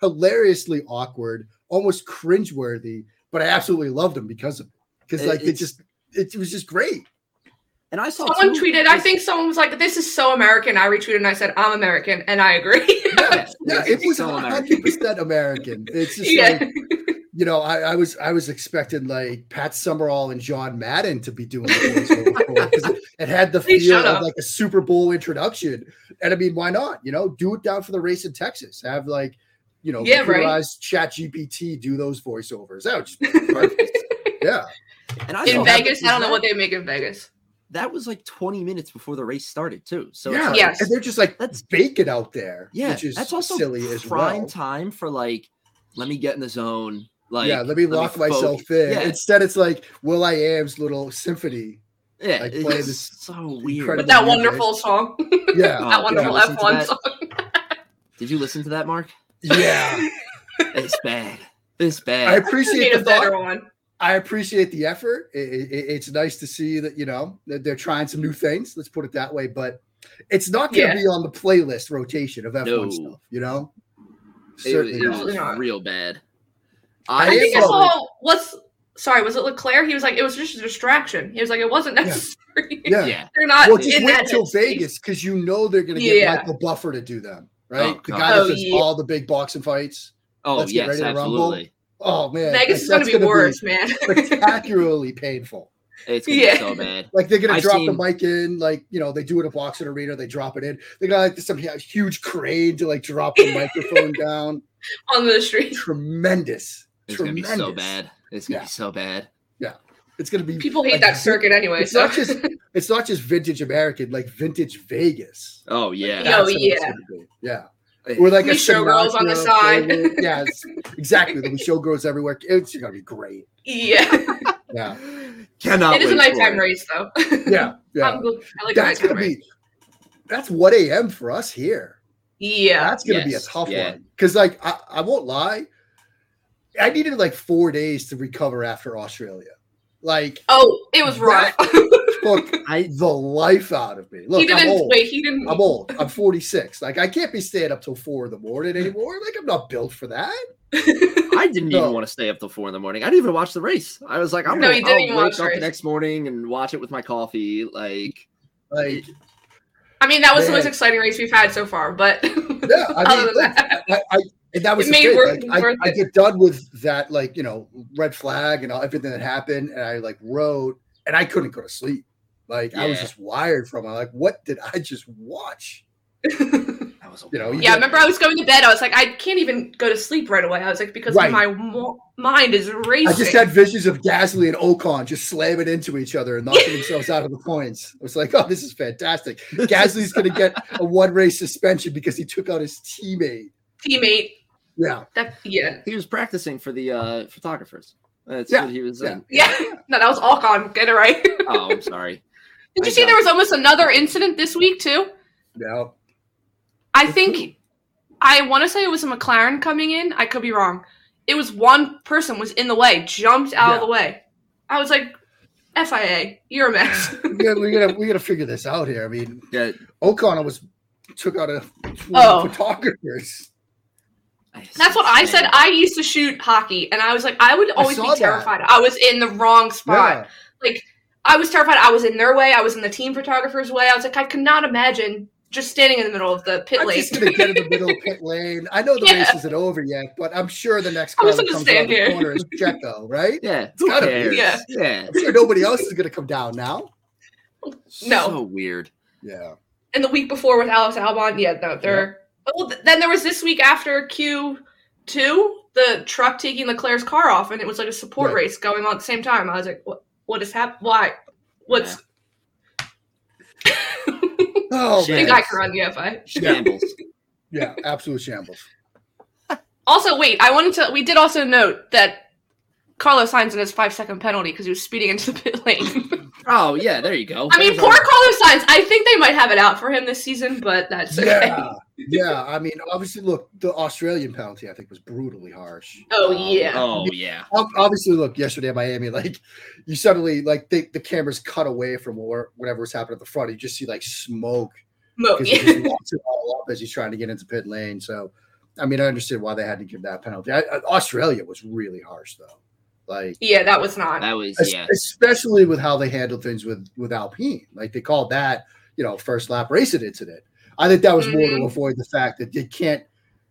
hilariously awkward, almost cringeworthy, but I absolutely loved them because of it. Because like it it's- just it was just great. And I saw Someone too- tweeted, I think someone was like, "This is so American." I retweeted and I said, "I'm American," and I agree. Yeah, yeah, it was so American. hundred percent American. It's just yeah, like you know, I, I was I was expecting like Pat Summerall and John Madden to be doing the voiceover for it, 'cause it, it had the Hey, feel shut of up. like a Super Bowl introduction. And I mean, why not? You know, do it down for the race in Texas. Have like, you know, Yeah, right. computerized Chat GPT do those voiceovers. That would just be perfect. yeah. and I in Vegas, I don't know what they make in Vegas. That was like 20 minutes before the race started too. So yeah. like, Yes. And they're just like That's- bacon out there. yeah, Which is that's also silly as prime well. time for like, let me get in the zone. Like, yeah, let me lock myself focus. in. Yeah, Instead, it's like will.i.am's little symphony. yeah, like, it's this so weird. incredible- With that music. wonderful song, Yeah. Oh, that did wonderful you F1 that? song. Did you listen to that, Mark? Yeah. It's bad. It's bad. I appreciate need the a better thought. one. I appreciate the effort. It, it- it's nice to see that you know that they're trying some new things. Let's put it that way. But it's not going to Yeah. be on the playlist rotation of F1 No. stuff. You know, It, certainly it not. was not. real bad. I I am think I probably- saw what's sorry, was it Leclerc? He was like, it was just a distraction. He was like, it wasn't necessary. Yeah. Yeah. They're not Well, just in wait that until. Vegas because you know they're going to get Yeah. Michael Buffer to do them, right? Oh, the God. guy that Oh, does yeah. all the big boxing fights. Oh Let's get yes, ready to rumble. absolutely. Oh man, Vegas like, is going to that's be gonna worse, man. spectacularly painful. It's gonna Yeah. be so bad. Like they're gonna I've drop seen- the mic in, like you know they do it at boxing arena. They drop it in. They got like some huge crane to like drop the microphone down. on the street. Tremendous, It's gonna be so bad. It's gonna Yeah. be so bad. Yeah, it's gonna be People hate like, that circuit anyway. It's So. not just it's not just vintage American, like vintage Vegas. Oh yeah. Yo, That's oh, what yeah. yeah. Or like We a showgirls on the side. it's, exactly. There'll be showgirls everywhere. It's gonna be great. yeah, Yeah, Cannot it is a nighttime it. race though. yeah, yeah. I'm good. I like That's gonna race. be that's what a.m. for us here. Yeah, That's gonna be a tough yeah. one because, like, I, I won't lie, I needed like four days to recover after Australia. Like, Oh, it was rough. Took I the life out of me. Look, he I'm old. wait. He didn't. I'm old. I'm 46. Like, I can't be staying up till four in the morning anymore. Like, I'm not built for that. I didn't No. even want to stay up till four in the morning. I didn't even watch the race. I was like, I'm No, gonna didn't I'll wake watch up race. the next morning and watch it with my coffee. Like Like, I mean, that was the most exciting race we've had so far. But yeah, I other mean, than look, that, I, I, and that was It the made thing. worth- Like, I, worth I it. get done with that, like you know, red flag and all, everything that happened, and I like wrote, and I couldn't go to sleep. Like I was just wired from it. Like, what did I just watch? that was a You know, wild- yeah, I remember I was going to bed. I was like, I can't even go to sleep right away. I was like, because Right. my mo- mind is racing. I just had visions of Gasly and Ocon just slamming into each other and knocking themselves out of the points. I was like, oh, this is fantastic. Gasly's going to get a one race suspension because he took out his teammate. teammate. Yeah. That yeah, he was practicing for the uh photographers. That's Yeah, what he was yeah. saying. yeah. No, that was Ocon. Get it right. Oh, I'm sorry. Did you I see there was almost another incident this week too? Yeah. I think I want to say it was a McLaren coming in. I could be wrong. It was one person was in the way, jumped out of the way. I was like, FIA, you're a mess. We gotta, we gotta we gotta figure this out here. I mean, Yeah, Ocon was took out a Oh. photographers. That's what I said. I used to shoot hockey, and I was like, I would always saw be that. terrified. I was in the wrong spot. Yeah. I was terrified. I was in their way. I was in the team photographer's way. I was like, I could not imagine just standing in the middle of the pit I'm lane. just gonna get in the middle of pit lane. I know the Yeah. race isn't over yet, but I'm sure the next car that comes stand around the corner is Checo, right? Yeah, who gotta be. Yeah. yeah. I'm sure nobody else is gonna come down now. No. so weird. Yeah. and the week before with Alex Albon, yeah, no, they're. Well, oh, then there was this week after Q two, the truck taking Leclerc's car off, and it was like a support Right. race going on at the same time. I was like, what? What is happening? Why? What's? Oh I think man. I can run the FI. Shambles. Yeah, absolute shambles. Also, wait, I wanted to. We did also note that Carlos Sainz in his five second penalty because he was speeding into the pit lane. oh yeah, there you go. I mean, poor Carlos Sainz. I think they might have it out for him this season, but that's okay. Yeah. Yeah. I mean, obviously, look, the Australian penalty I think was brutally harsh. Oh Um, yeah. Oh yeah. Obviously, look, yesterday in Miami, like you suddenly like the, the cameras cut away from where, whatever was happening at the front. You just see like smoke Smoke. because he just locks it all up as he's trying to get into pit lane. So I mean, I understood why they had to give that penalty. I, I- Australia was really harsh though. Like Yeah, that was not. That was yeah. especially with how they handled things with with Alpine. Like they called that, you know, first lap racing incident. I think that was more to Mhm. avoid the fact that they can't,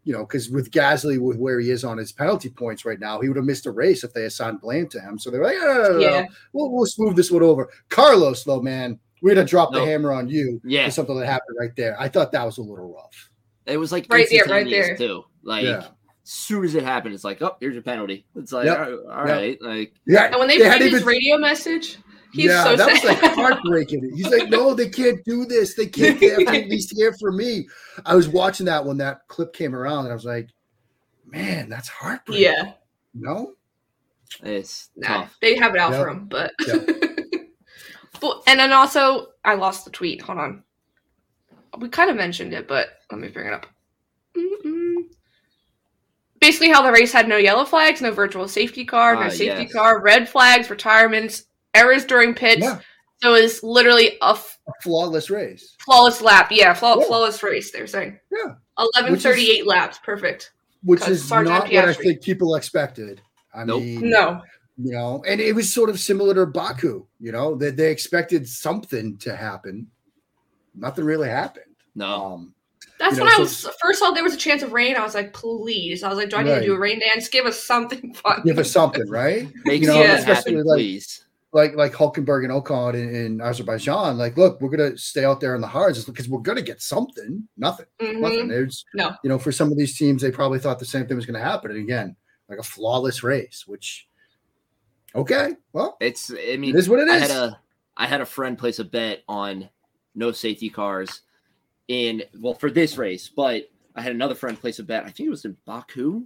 you know, because with Gasly with where he is on his penalty points right now, he would have missed a race if they assigned blame to him. So they're like, no, no, no, no, Yeah. no. We'll, we'll smooth this one over. Carlos, though, man, we're gonna drop No. the hammer on you Yeah. for something that happened right there. I thought that was a little rough. It was like Right there, right there. too. Like yeah, as soon as it happened, it's like, oh, here's your penalty. It's like, Yep. all right, all Yep. right, like yeah. And when they, hadn't played his even- radio message, he's yeah, so that sad. was like heartbreaking. He's like, no, they can't do this. They can't. They have to at least hear from me. I was watching that when that clip came around, and I was like, man, that's heartbreaking. yeah, No, it's nah, tough. they have it out Yep. for him, but. Yep. but and then also, I lost the tweet. Hold on. We kind of mentioned it, but let me bring it up. Mm-mm. Basically, how the race had no yellow flags, no virtual safety car, no Ah, safety yes. car, red flags, retirements, errors during pits. yeah, So it was literally a f- a flawless race. flawless lap. Yeah, flaw- Yeah. flawless race. They're saying. Yeah. Eleven thirty-eight laps. Perfect. which is Sergeant not what I think people expected. I Nope. mean, No. you know, and it was sort of similar to Baku. You know, that they, expected something to happen. Nothing really happened. No, Um, That's You know, when I so- was first saw there was a chance of rain. I was like, please. I was like, do I need to do a rain dance? Give us something fun. give us something, right? make you know, something especially happen, like- please. Like like Hulkenberg and Ocon in, in Azerbaijan. Like, look, we're gonna stay out there in the hards because we're gonna get something. Nothing. Mhm. Nothing. There's No. you know, for some of these teams, they probably thought the same thing was gonna happen. And again, like a flawless race, which okay, well, It's I it mean, is what it is. I had a I had a friend place a bet on no safety cars in well for this race, but I had another friend place a bet. I think it was in Baku.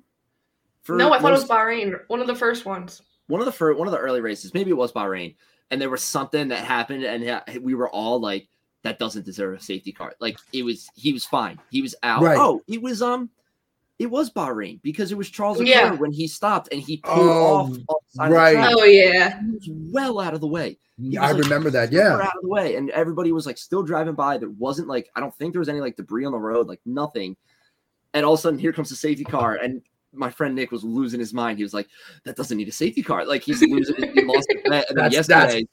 For No, I thought it was Bahrain. One of the first ones. One of the first, one of the early races. Maybe it was Bahrain, and there was something that happened, and we were all like, "That doesn't deserve a safety car." Like it was, he was fine. He was out. Right. Oh, it was um, it was Bahrain because it was Charles Leclerc Yeah. when he stopped and he pulled Oh, off, off of the right. Oh yeah. He was well out of the way. He I was, like, remember that. Yeah. out of the way, and everybody was like still driving by. There wasn't like I don't think there was any like debris on the road, like nothing. And all of a sudden, here comes the safety car, and my friend Nick was losing his mind. He was like, "That doesn't need a safety car." Like he's losing, he lost the bet. And That's- that's- yesterday,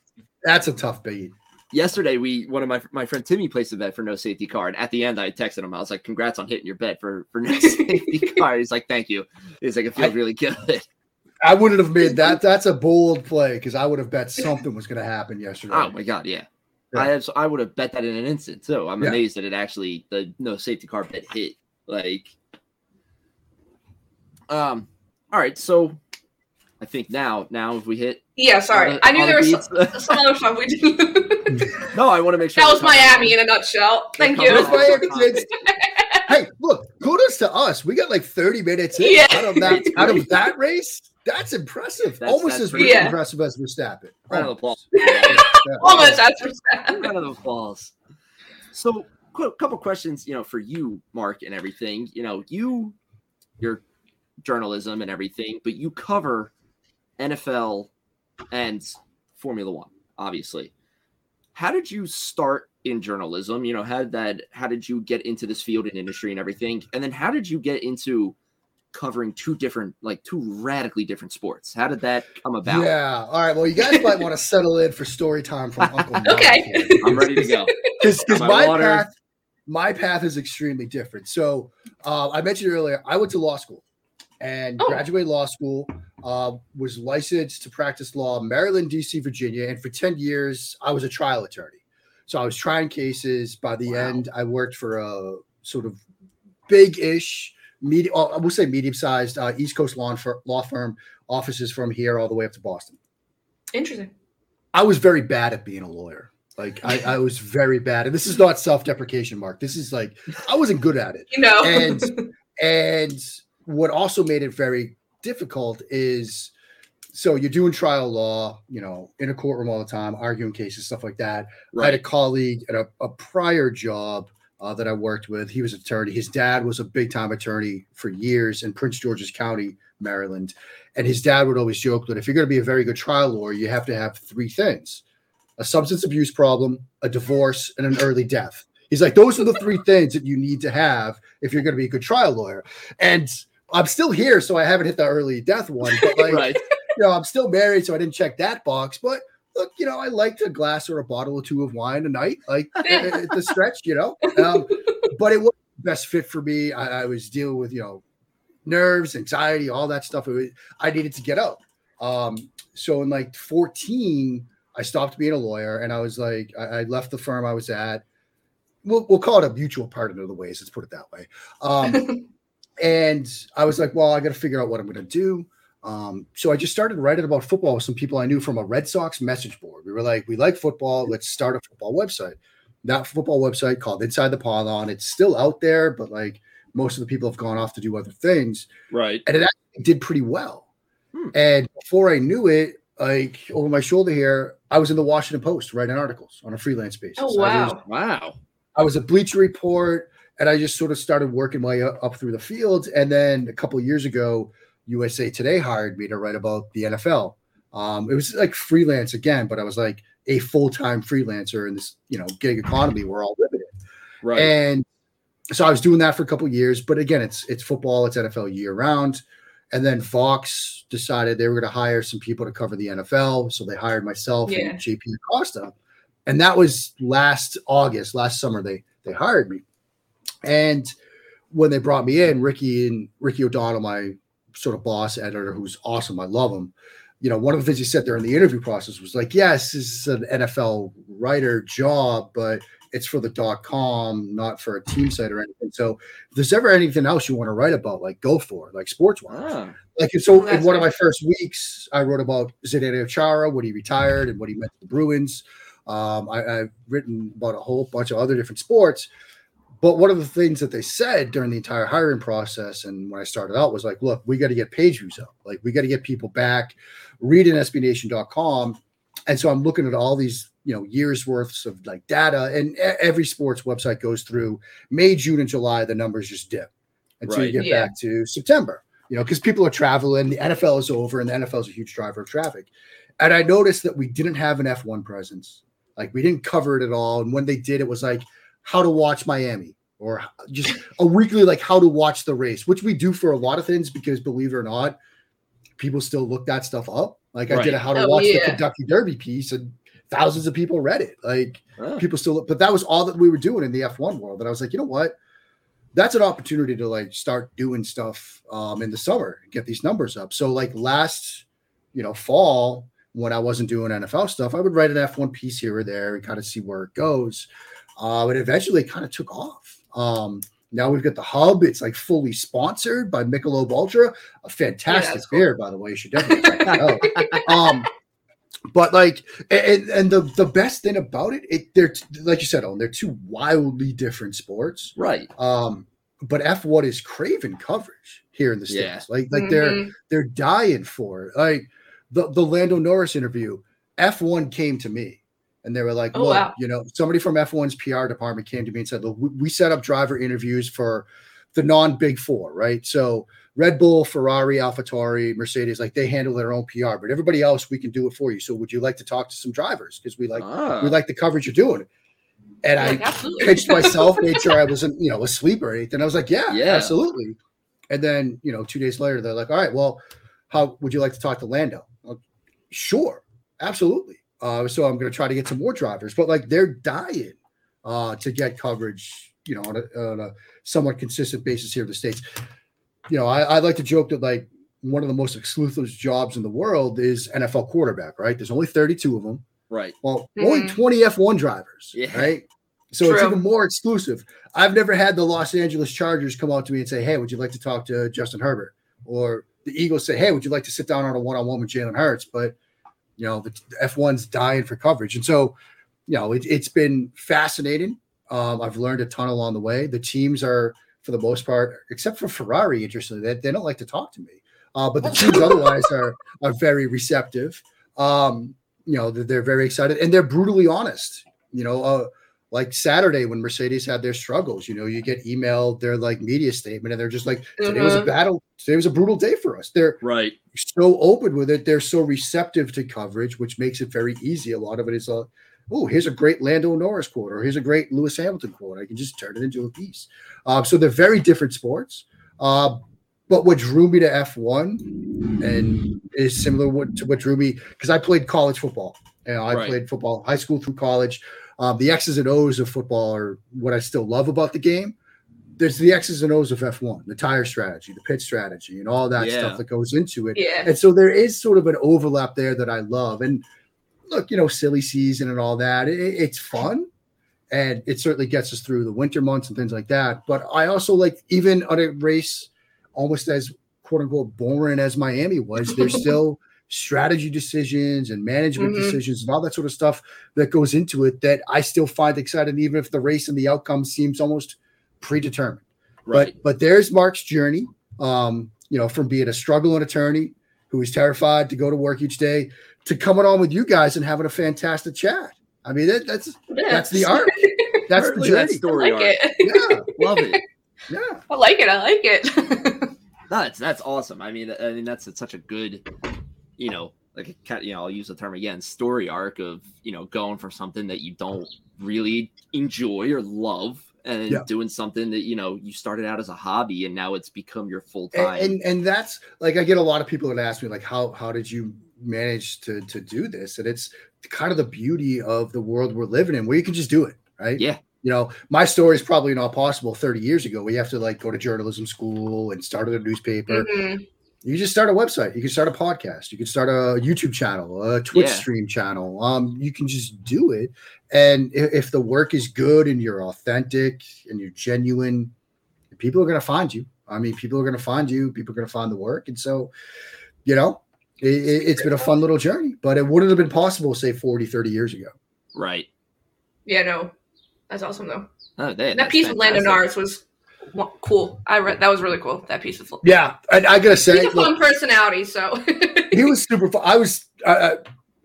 That's a tough beat. yesterday we one of my my friend Timmy placed a bet for no safety car, and at the end I texted him. I was like, "Congrats on hitting your bet for for no safety car." He's like, "Thank you." He's like, "It feels I- really good." I wouldn't have made that. That's a bold play because I would have bet something was going to happen yesterday. Oh my god, yeah. Yeah. I have, I would have bet that in an instant too. I'm Yeah. amazed that it actually the no safety car bet hit. Like, um, all right. So, I think now, now if we hit, Yeah, sorry. the- I knew there the was some, some other stuff we did. no, I want to make sure that was Miami in a nutshell. Thank you. That's covering all Miami, the kids. topics. hey, look, kudos to us. We got like 30 minutes in Yeah. out of that out of that race. That's impressive. That's- Almost that's as pretty good. impressive as Verstappen. Round of applause. Yeah. Almost that's for sad. Round of applause. So, a couple questions, you know, for you, Mark, and everything. You know, you, your journalism and everything, but you cover NFL and Formula One, obviously. How did you start in journalism? You know, how did that? How did you get into this field and industry and everything? And then how did you get into covering two different, like two radically different sports? How did that come about? Yeah. All right. Well, you guys might want to settle in for story time from Uncle Mike Okay. here. I'm ready to go. because my my water. path my path is extremely different. So uh, I mentioned earlier, I went to law school and Oh. graduated law school. Uh, was licensed to practice law, Maryland, D.C., Virginia, and for ten years I was a trial attorney. So I was trying cases. By the Wow. end, I worked for a sort of big-ish, medium. I will say medium-sized uh, East Coast law, fir- law firm offices from here all the way up to Boston. Interesting. I was very bad at being a lawyer. Like I, I was very bad, and this is not self-deprecation, Mark. This is like I wasn't good at it. You know. And- And what also made it very difficult is so you're doing trial law, you know, in a courtroom all the time, arguing cases, stuff like that. I had a colleague at a, a prior job uh, that I worked with. He was an attorney. His dad was a big time attorney for years in Prince George's County, Maryland. And his dad would always joke that if you're going to be a very good trial lawyer, you have to have three things a substance abuse problem, a divorce, and an early death. He's like, those are the three things that you need to have if you're going to be a good trial lawyer. And I'm still here, so I haven't hit the early death one. But like, right. you know, I'm still married, so I didn't check that box. But look, you know, I liked a glass or a bottle or two of wine a night, like at the stretch, you know. Um, but it was best fit for me. I, I, was dealing with, you know, nerves, anxiety, all that stuff. Was, I needed to get out. Um, so in like 14, I stopped being a lawyer and I was like, I, I left the firm I was at. We'll, we'll call it a mutual partner of the ways. Let's put it that way. Um, and I was like, well, I got to figure out what I'm going to do. Um, so I just started writing about football with some people I knew from a Red Sox message board. We were like, we like football. Let's start a football website. That football website called Inside the Pylon. It's still out there, but like most of the people have gone off to do other things. Right. And it actually did pretty well. Hmm. And before I knew it, like over my shoulder here, I was in the Washington Post writing articles on a freelance basis. Oh wow! I was, wow! I was a Bleacher Report, and I just sort of started working my way up through the fields. And then a couple years ago, USA Today hired me to write about the NFL. Um, it was like freelance again, but I was like a full time freelancer in this, you know, gig economy we're all living in. Right. And so I was doing that for a couple years. But again, it's it's football, it's NFL year round. And then Vox decided they were going to hire some people to cover the NFL. So they hired myself yeah. and JP Acosta. And that was last August, last summer, they they hired me. And when they brought me in, Ricky and Ricky O'Donnell, my sort of boss editor, who's awesome, I love him. You know, one of the things he said during the interview process was like, yes, this is an NFL writer job, but it's for the dot com, not for a team site or anything. So if there's ever anything else you want to write about, like go for it, like sports wise. Ah. Like so in one of my first weeks, I wrote about Zdeno Chara, when he retired and what he meant to the Bruins. Um, I, have written about a whole bunch of other different sports. But one of the things that they said during the entire hiring process and when I started out was like, look, we got to get page views up. Like we got to get people back reading SBNation.com. And so I'm looking at all these you know years worths of like data and every sports website goes through may june and july the numbers just dip until right. you get yeah. back to september you know because people are traveling the nfl is over and the nfl is a huge driver of traffic and i noticed that we didn't have an f1 presence like we didn't cover it at all and when they did it was like how to watch miami or just a weekly like how to watch the race which we do for a lot of things because believe it or not people still look that stuff up like right. i did a how to oh, watch yeah. the kentucky derby piece and thousands of people read it. Like oh. people still, but that was all that we were doing in the F1 world. And I was like, you know what? That's an opportunity to like start doing stuff um, in the summer, and get these numbers up. So like last, you know, fall when I wasn't doing NFL stuff, I would write an F1 piece here or there and kind of see where it goes. Uh, but eventually kind of took off. Um, now we've got the hub. It's like fully sponsored by Michelob Ultra, a fantastic yeah, beer, cool. by the way. You should definitely check it out. Um, but like and, and the the best thing about it it they're like you said on they're two wildly different sports right um but f1 is craving coverage here in the states yeah. like like mm-hmm. they're they're dying for it like the the lando norris interview f1 came to me and they were like oh, look wow. you know somebody from f1's pr department came to me and said look we set up driver interviews for the non big four right so Red Bull, Ferrari, AlphaTauri, Mercedes, like they handle their own PR, but everybody else, we can do it for you. So would you like to talk to some drivers? Because we like ah. we like the coverage you're doing. And I absolutely. pitched myself, made sure I wasn't, you know, asleep or anything. I was like, yeah, yeah, absolutely. And then, you know, two days later, they're like, all right, well, how would you like to talk to Lando? Like, sure, absolutely. Uh, so I'm going to try to get some more drivers, but like they're dying uh, to get coverage, you know, on a, on a somewhat consistent basis here in the States you know, I, I like to joke that like one of the most exclusive jobs in the world is NFL quarterback, right? There's only 32 of them. Right. Well, mm-hmm. only 20 F1 drivers. Yeah. Right. So True. it's even more exclusive. I've never had the Los Angeles Chargers come out to me and say, Hey, would you like to talk to Justin Herbert? Or the Eagles say, Hey, would you like to sit down on a one on one with Jalen Hurts? But, you know, the F1's dying for coverage. And so, you know, it, has been fascinating. Um, I've learned a ton along the way. The teams are, for the most part, except for Ferrari, interestingly, they, they don't like to talk to me. Uh, but the teams otherwise are are very receptive. Um, you know, they're, they're, very excited and they're brutally honest. You know, uh, like Saturday when Mercedes had their struggles, you know, you get emailed their like media statement and they're just like, today was a mm-hmm. battle. Today was a brutal day for us. They're right so open with it. They're so receptive to coverage, which makes it very easy. A lot of it is a oh, here's a great Lando Norris quote, or here's a great Lewis Hamilton quote. I can just turn it into a piece. Um, so they're very different sports. Uh, but what drew me to F1 and is similar to what drew me because I played college football. You know, I Right. played football high school through college. Um, the X's and O's of football are what I still love about the game. There's the X's and O's of F1, the tire strategy, the pit strategy, and all that Yeah. stuff that goes into it. Yeah. And so there is sort of an overlap there that I love. And look, you know, silly season and all that, it, it's fun. And it certainly gets us through the winter months and things like that. But I also like, even on a race almost as quote unquote boring as Miami was, there's still strategy decisions and management Mhm. decisions and all that sort of stuff that goes into it that I still find exciting, even if the race and the outcome seems almost predetermined. Right. But but there's Mark's journey. Um, you know, from being a struggling attorney who was terrified to go to work each day to coming on with you guys and having a fantastic chat. I mean, that, that's that's the arc. That's the Certainly that journey. I story like arc. it. Yeah, Love it. yeah. I like it. I like it. No, that's that's awesome. I mean, I mean that's such a good, you know, like. You know, I'll use the term again, story arc of you know going from something that you don't really enjoy or love, and Yeah. doing something that you know you started out as a hobby and now it's become your full time. and and that's like I get a lot of people that ask me like how how did you manage to to do this? And it's kind of the beauty of the world we're living in where you can just do it, right? Yeah. You know, my story is probably not possible 30 years ago. We have to like go to journalism school and start a newspaper. Mhm. You can just start a website. You can start a podcast. You can start a YouTube channel, a Twitch Yeah. stream channel. Um, you can just do it. And if, if the work is good and you're authentic and you're genuine, people are going to find you. I mean, people are going to find you. People are going to find the work. And so, you know, it, it, it's been a fun little journey, but it wouldn't have been possible, say, 40, 30 years ago. right. Yeah, no, that's awesome though. Oh, that that's piece with Lando fantastic. Norris was wa- cool. I read that was really cool. That piece of Yeah. And I got to say, he's a look, fun personality. So he was super fun. I was I, I,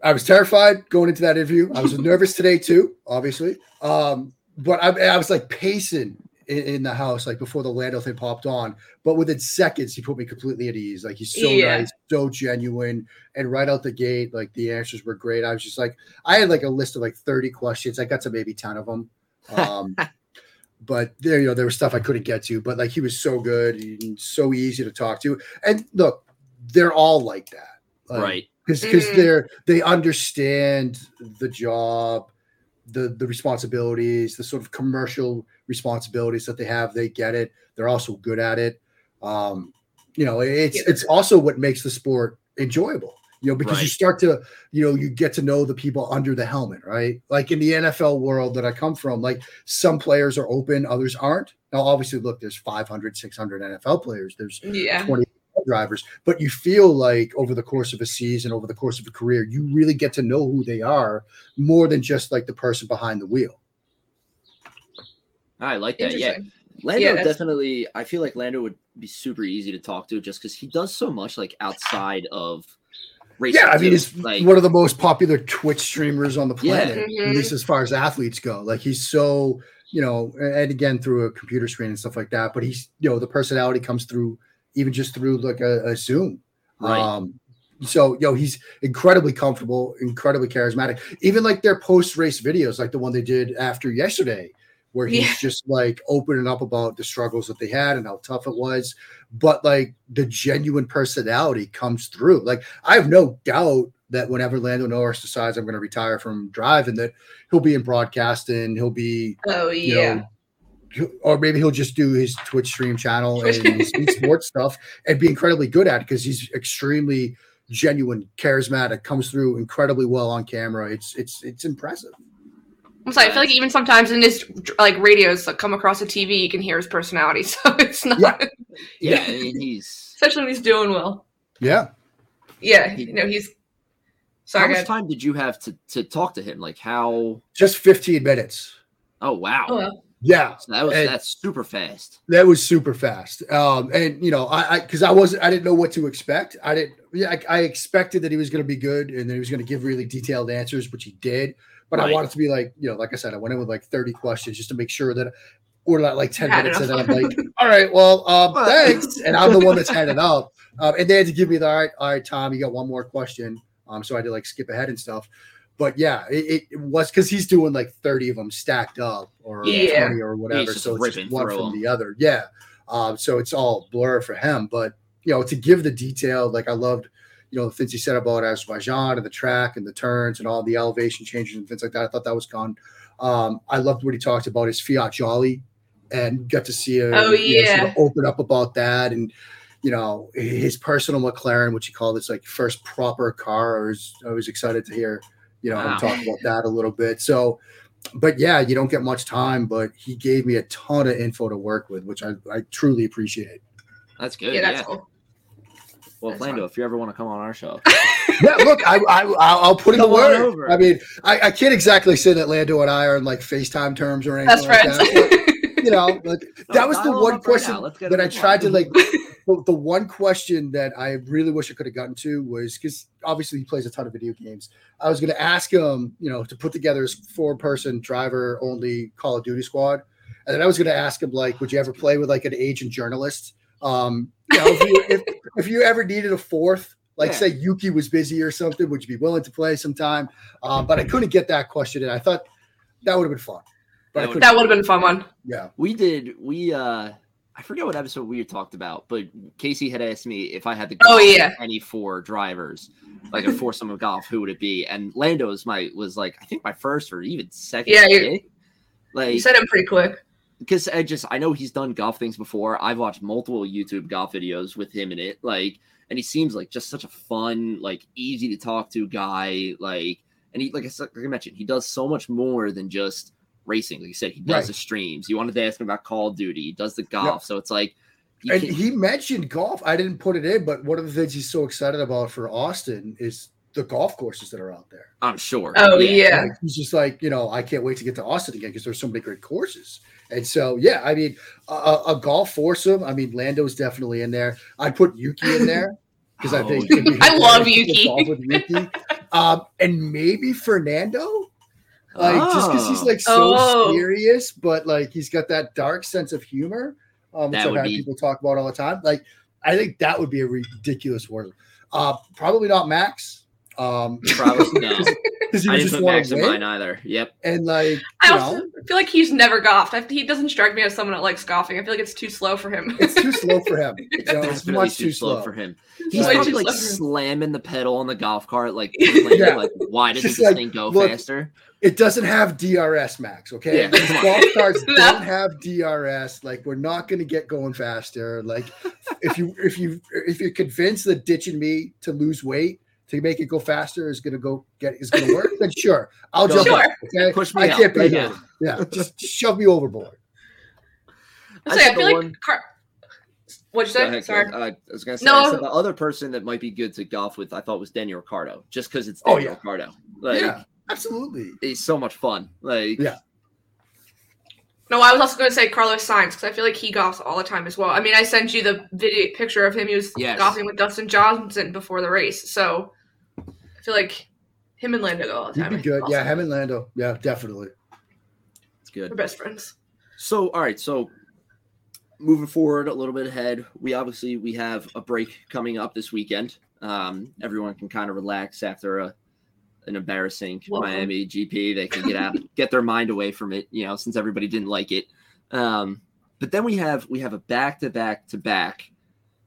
I was terrified going into that interview. I was nervous today too, obviously. Um, but I, I was like pacing in, in the house like before the Lando thing popped on. But within seconds, he put me completely at ease. Like he's so Yeah. nice, so genuine, and right out the gate, like the answers were great. I was just like, I had like a list of like thirty questions. I got to maybe ten of them. Um, but there, you know, there was stuff I couldn't get to. But like he was so good and so easy to talk to. And look, they're all like that, Like, right. because because Mhm. they're they understand the job the the responsibilities the sort of commercial responsibilities that they have they get it they're also good at it um you know it's Yeah. it's also what makes the sport enjoyable you know because you start to you know you get to know the people under the helmet right like in the nfl world that i come from like some players are open others aren't now obviously look there's 500 600 nfl players there's yeah, 20 drivers, but you feel like over the course of a season, over the course of a career, you really get to know who they are more than just like the person behind the wheel. I like that. Yeah. interesting. Lando Yeah, definitely. I feel like Lando would be super easy to talk to just because he does so much like outside of racing. Yeah, I mean, too. he's like one of the most popular Twitch streamers on the Yeah. planet, Mhm. at least as far as athletes go. Like he's so, you know, and again through a computer screen and stuff like that. But he's, you know, the personality comes through even just through like a, a Zoom. Right. Um, so, yo, he's incredibly comfortable, incredibly charismatic. Even like their post race videos, like the one they did after yesterday, where he's Yeah. just like opening up about the struggles that they had and how tough it was. But like the genuine personality comes through. Like, I have no doubt that whenever Lando Norris decides I'm going to retire from driving, that he'll be in broadcasting, he'll be Oh yeah. know, or maybe he'll just do his Twitch stream channel and sports stuff and be incredibly good at it because he's extremely genuine, charismatic, comes through incredibly well on camera. It's it's it's impressive. I'm sorry. I feel like even sometimes in his like radios that come across the TV, you can hear his personality. So it's not, Yeah. yeah, I mean, he's. especially when he's doing well. Yeah. Yeah, you know he's. Sorry, how much guys. time did you have to to talk to him? Like how? Just 15 minutes. Oh wow, Oh, well. Yeah. so that was and- that's super fast. That was super fast. Um, and you know, I because I, wasn't I didn't know what to expect. I didn't yeah, I, I expected that he was gonna be good and that he was gonna give really detailed answers, which he did. But I Right. wanted to be like, you know, like I said, I went in with like 30 questions just to make sure that we're not like 10 Had minutes, and then I'm like, all right, well, um, thanks. And I'm the one that's headed up. Um, and they had to give me the all right, all right, Tom, you got one more question. Um, so I had to like skip ahead and stuff. but yeah, it, it was because he's doing like 30 of them stacked up or Yeah. 20 or whatever. So it's just one from from 'em. the other. Yeah. Um, so it's all blur for him. But you know, to give the detail, like I loved, you know, the things he said about Azerbaijan and the track and the turns and all the elevation changes and things like that. I thought that was gone. Um, I loved what he talked about his Fiat Jolly and got to see him Oh, you know, sort of open up about that and you know his personal McLaren, which he called his like first proper car. I was I was excited to hear you know Wow. him talk about that a little bit. So, but yeah, you don't get much time, but he gave me a ton of info to work with, which I, I truly appreciate. That's good. Yeah, Yeah. cool. Well, that's Lando, if you ever want to come on our show, yeah, look, I, I I'll, I'll put in the Come on word. over. I mean, I, I can't exactly say that Lando and I are in like FaceTime terms or anything Best like friends. that. but, you know, like, that was the one up right question now. Let's get that I on. tried to like. the, the one question that I really wish I could have gotten to was because obviously he plays a ton of video games. I was going to ask him, you know, to put together his four-person driver-only Call of Duty squad, and then I was going to ask him, like, would you ever play with like an agent journalist? Um, you know, if you, if, if you ever needed a fourth, like Yeah. say Yuki was busy or something, would you be willing to play sometime? Um, but I couldn't get that question in. I thought that would have been fun. But That that would have been a fun one. yeah. we did. We uh, I forget what episode we had talked about, but Casey had asked me if I had to. Oh, golf yeah. Any four drivers, like a foursome of golf, who would it be? And Lando's my was like I think my first or even second. Yeah, you- pick. Like You said him pretty quick. Because I just I know he's done golf things before. I've watched multiple YouTube golf videos with him in it, like, and he seems like just such a fun, like, easy to talk to guy. Like, and he like I said, like I mentioned, he does so much more than just racing. Like you said, he does Right. the streams. You wanted to ask him about Call of Duty. He does the golf. So it's like, you And can- he mentioned golf. I didn't put it in, but one of the things he's so excited about for Austin is the golf courses that are out there. I'm sure. Oh yeah. Like, he's just like, you know, I can't wait to get to Austin again because there's so many great courses. And so, yeah, I mean, a, a golf foursome. I mean, Lando's definitely in there. I'd put Yuki in there because I Oh, think it'd be I love Yuki. with Yuki. Um, and maybe Fernando, like just because he's Oh. like so Oh. serious, but like he's got that dark sense of humor, um, which That I've had be- people talk about all the time. Like, I think that would be a ridiculous word. Uh, probably not Max. Um, Probably no. Because he I would didn't just want to win. mine either. Yep. And like, I you also know, feel like he's never golfed. I, he doesn't strike me as someone that likes golfing. I feel like it's too slow for him. it's too slow for him. You know, it's much too slow. for him. He's way probably like slow for him. slamming the pedal on the golf cart, like, Yeah. like why doesn't Just this like, thing go look, faster? It doesn't have DRS, Max. Okay, Yeah, these golf carts No. don't have DRS. Like, we're not going to get going faster. Like, if you if you if you're convinced that ditching me to lose weight to make it go faster is going to go get is going to work, then sure, I'll jump. Sure. on it, okay, Push me I out can't be right here. now. Yeah, just shove me overboard. I, say, I feel like one- Car- what'd you say? ahead, Sorry. Uh, I was gonna say No. Said the other person that might be good to golf with, I thought was Daniel Ricciardo, just because it's Oh, Daniel yeah. Ricciardo. Like yeah, absolutely. he's so much fun. Like Yeah. No, I was also going to say Carlos Sainz because I feel like he golfs all the time as well. I mean, I sent you the video picture of him. He was Yes. golfing with Dustin Johnson before the race, so I feel like him and Lando go all the He'd time. be good. also. Yeah, him and Lando. Yeah, definitely. it's good. We're best friends. So all right, so moving forward a little bit ahead, we obviously we have a break coming up this weekend. Um, everyone can kind of relax after a an embarrassing Welcome. Miami GP. They can get out, get their mind away from it, you know, since everybody didn't like it. Um, but then we have we have a back to back to back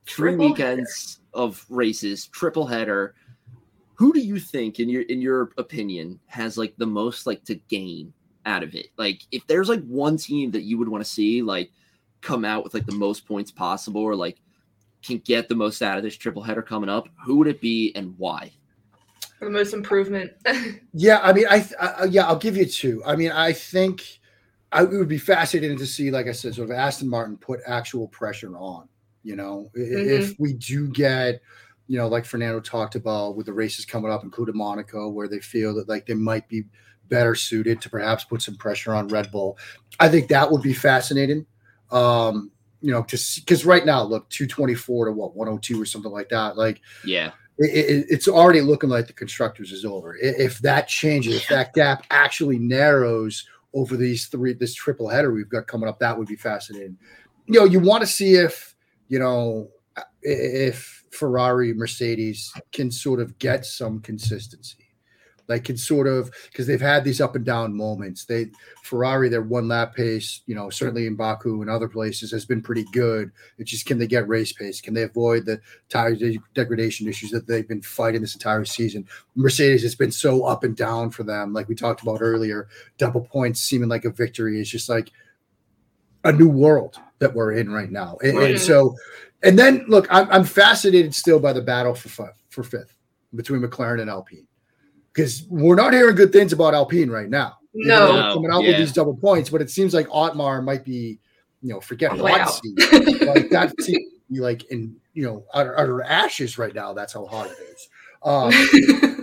three Triple weekends of races, triple header. Who do you think, in your in your opinion, has like the most like to gain out of it? Like, if there's like one team that you would want to see like come out with like the most points possible, or like can get the most out of this triple header coming up, who would it be and why? For the most improvement. Yeah, I mean, I, I yeah, I'll give you two. I mean, I think I it would be fascinating to see, like I said, sort of Aston Martin put actual pressure on. You know, I- if mm-hmm. we do get, you know, like Fernando talked about with the races coming up, including Monaco, where they feel that like they might be better suited to perhaps put some pressure on Red Bull. I think that would be fascinating. Um, you know, to because right now, look, two twenty four to what one hundred two or something like that. Like Yeah, it, it, it's already looking like the constructors is over. If that changes, if that gap actually narrows over these three, this triple header we've got coming up, that would be fascinating. You know, you want to see if you know if Ferrari, Mercedes can sort of get some consistency. like can sort of because they've had these up and down moments. They Ferrari, their one lap pace, you know, certainly in Baku and other places has been pretty good. It's just can they get race pace? Can they avoid the tire de- degradation issues that they've been fighting this entire season? Mercedes has been so up and down for them, like we talked about earlier. Double points seeming like a victory is just like a new world that we're in right now, and, and so. And then look, I'm, I'm fascinated still by the battle for fifth, for fifth between McLaren and Alpine because we're not hearing good things about Alpine right now. Even No. coming out with these double points, but it seems like Otmar might be, you know, forget On the hot seat. like that seems to be like in you know utter, utter ashes right now. That's how hot it is. Um,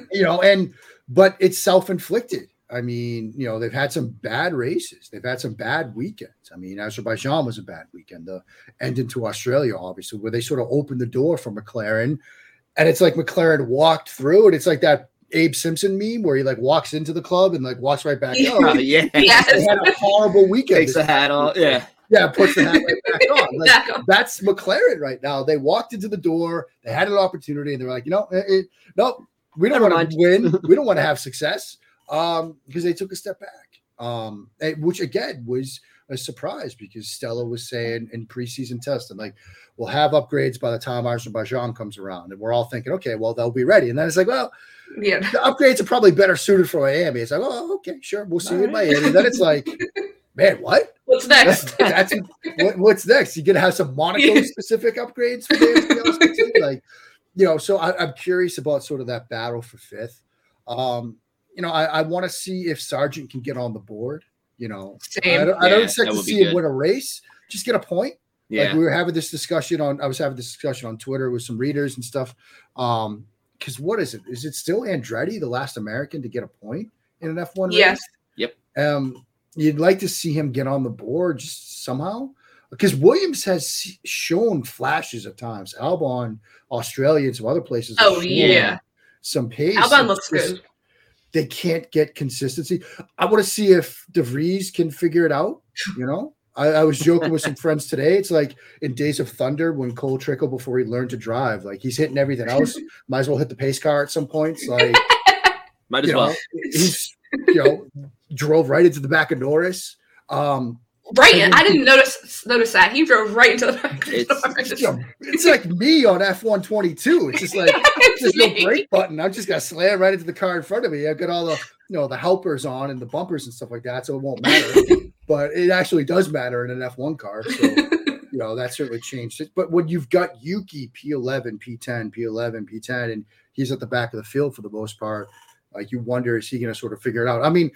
you know, and but it's self-inflicted. I mean, you know, they've had some bad races. They've had some bad weekends. I mean, Azerbaijan was a bad weekend. Uh, the end into Australia, obviously, where they sort of opened the door for McLaren. And it's like McLaren walked through, and it's like that Abe Simpson meme where he like walks into the club and like walks right back out. yeah. They had a horrible weekend. Takes the hat off. Yeah. Yeah, puts the hat right back on. Like, Exactly. that's McLaren right now. They walked into the door, they had an opportunity, and they were like, you know, it, it, no, we don't want to win. we don't want to have success um, because they took a step back, um, and- which again was a surprise because Stella was saying in preseason testing, like, we'll have upgrades by the time Azerbaijan comes around. And we're all thinking, okay, well, they'll be ready. And then it's like, well, Yeah. the upgrades are probably better suited for Miami. It's like, oh, okay, sure, we'll see you in Miami. then it's like, man, what? What's next? that's what, what's next. You're gonna have some Monaco specific upgrades for the like, you know. So I, I'm curious about sort of that battle for fifth. Um, you know, I, I want to see if Sargeant can get on the board. You know, Same. I don't, I don't expect to see him win a race. Just get a point. Like Yeah. we were having this discussion on. I was having this discussion on Twitter with some readers and stuff. Um, because what is it? Is it still Andretti, the last American to get a point in an F1 race? Yes. Yep. Um, you'd like to see him get on the board just somehow because Williams has shown flashes at times. Albon, Australia, and some other places. Oh yeah. some pace. Albon looks good. They can't get consistency. I want to see if De Vries can figure it out. You know, I, I was joking with some friends today. It's like in Days of Thunder when Cole Trickle before he learned to drive. Like he's hitting everything else. Might as well hit the pace car at some points. Like Might as you well. know, he's you know drove right into the back of Norris. Um, Right. in- I didn't notice notice that he drove right into the back. of the It's- door. it's, you know, it's like me on F one twenty two. It's just like there's no brake button. I'm just gonna slam right into the car in front of me. I've got all the you know the helpers on and the bumpers and stuff like that, so it won't matter. but it actually does matter in an F one car. So you know that certainly changed it. But when you've got Yuki P11, P10, P11, P10, and he's at the back of the field for the most part, like you wonder is he to sort of figure it out? I mean,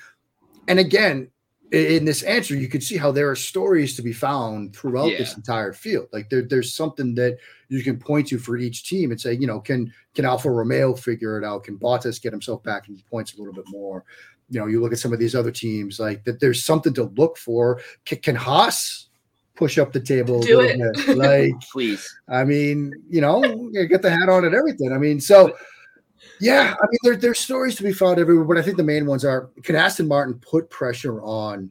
and again. In this answer, you could see how there are stories to be found throughout this entire field. Like there, there's something that you can point to for each team and say, you know, can can Alfa Romeo figure it out? Can Bottas get himself back in points a little bit more? You know, you look at some of these other teams, like that. There's something to look for. Can, can Haas push up the table a Do little it. bit? Like, Please. I mean, you know, you get the hat on and everything. I mean, so yeah, I mean, there, there's stories to be found everywhere, but I think the main ones are can Aston Martin put pressure on,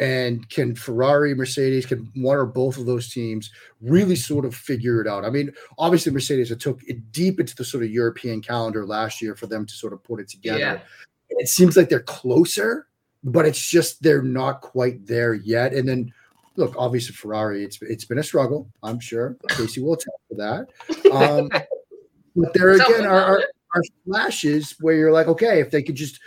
and can Ferrari, Mercedes, can one or both of those teams really sort of figure it out? I mean, obviously, Mercedes it took it deep into the sort of European calendar last year for them to sort of put it together. Yeah. It seems like they're closer, but it's just they're not quite there yet. And then look, obviously Ferrari, it's it's been a struggle. I'm sure Casey will tell for that. Um, but there again are, are are flashes where you're like, okay, if they could just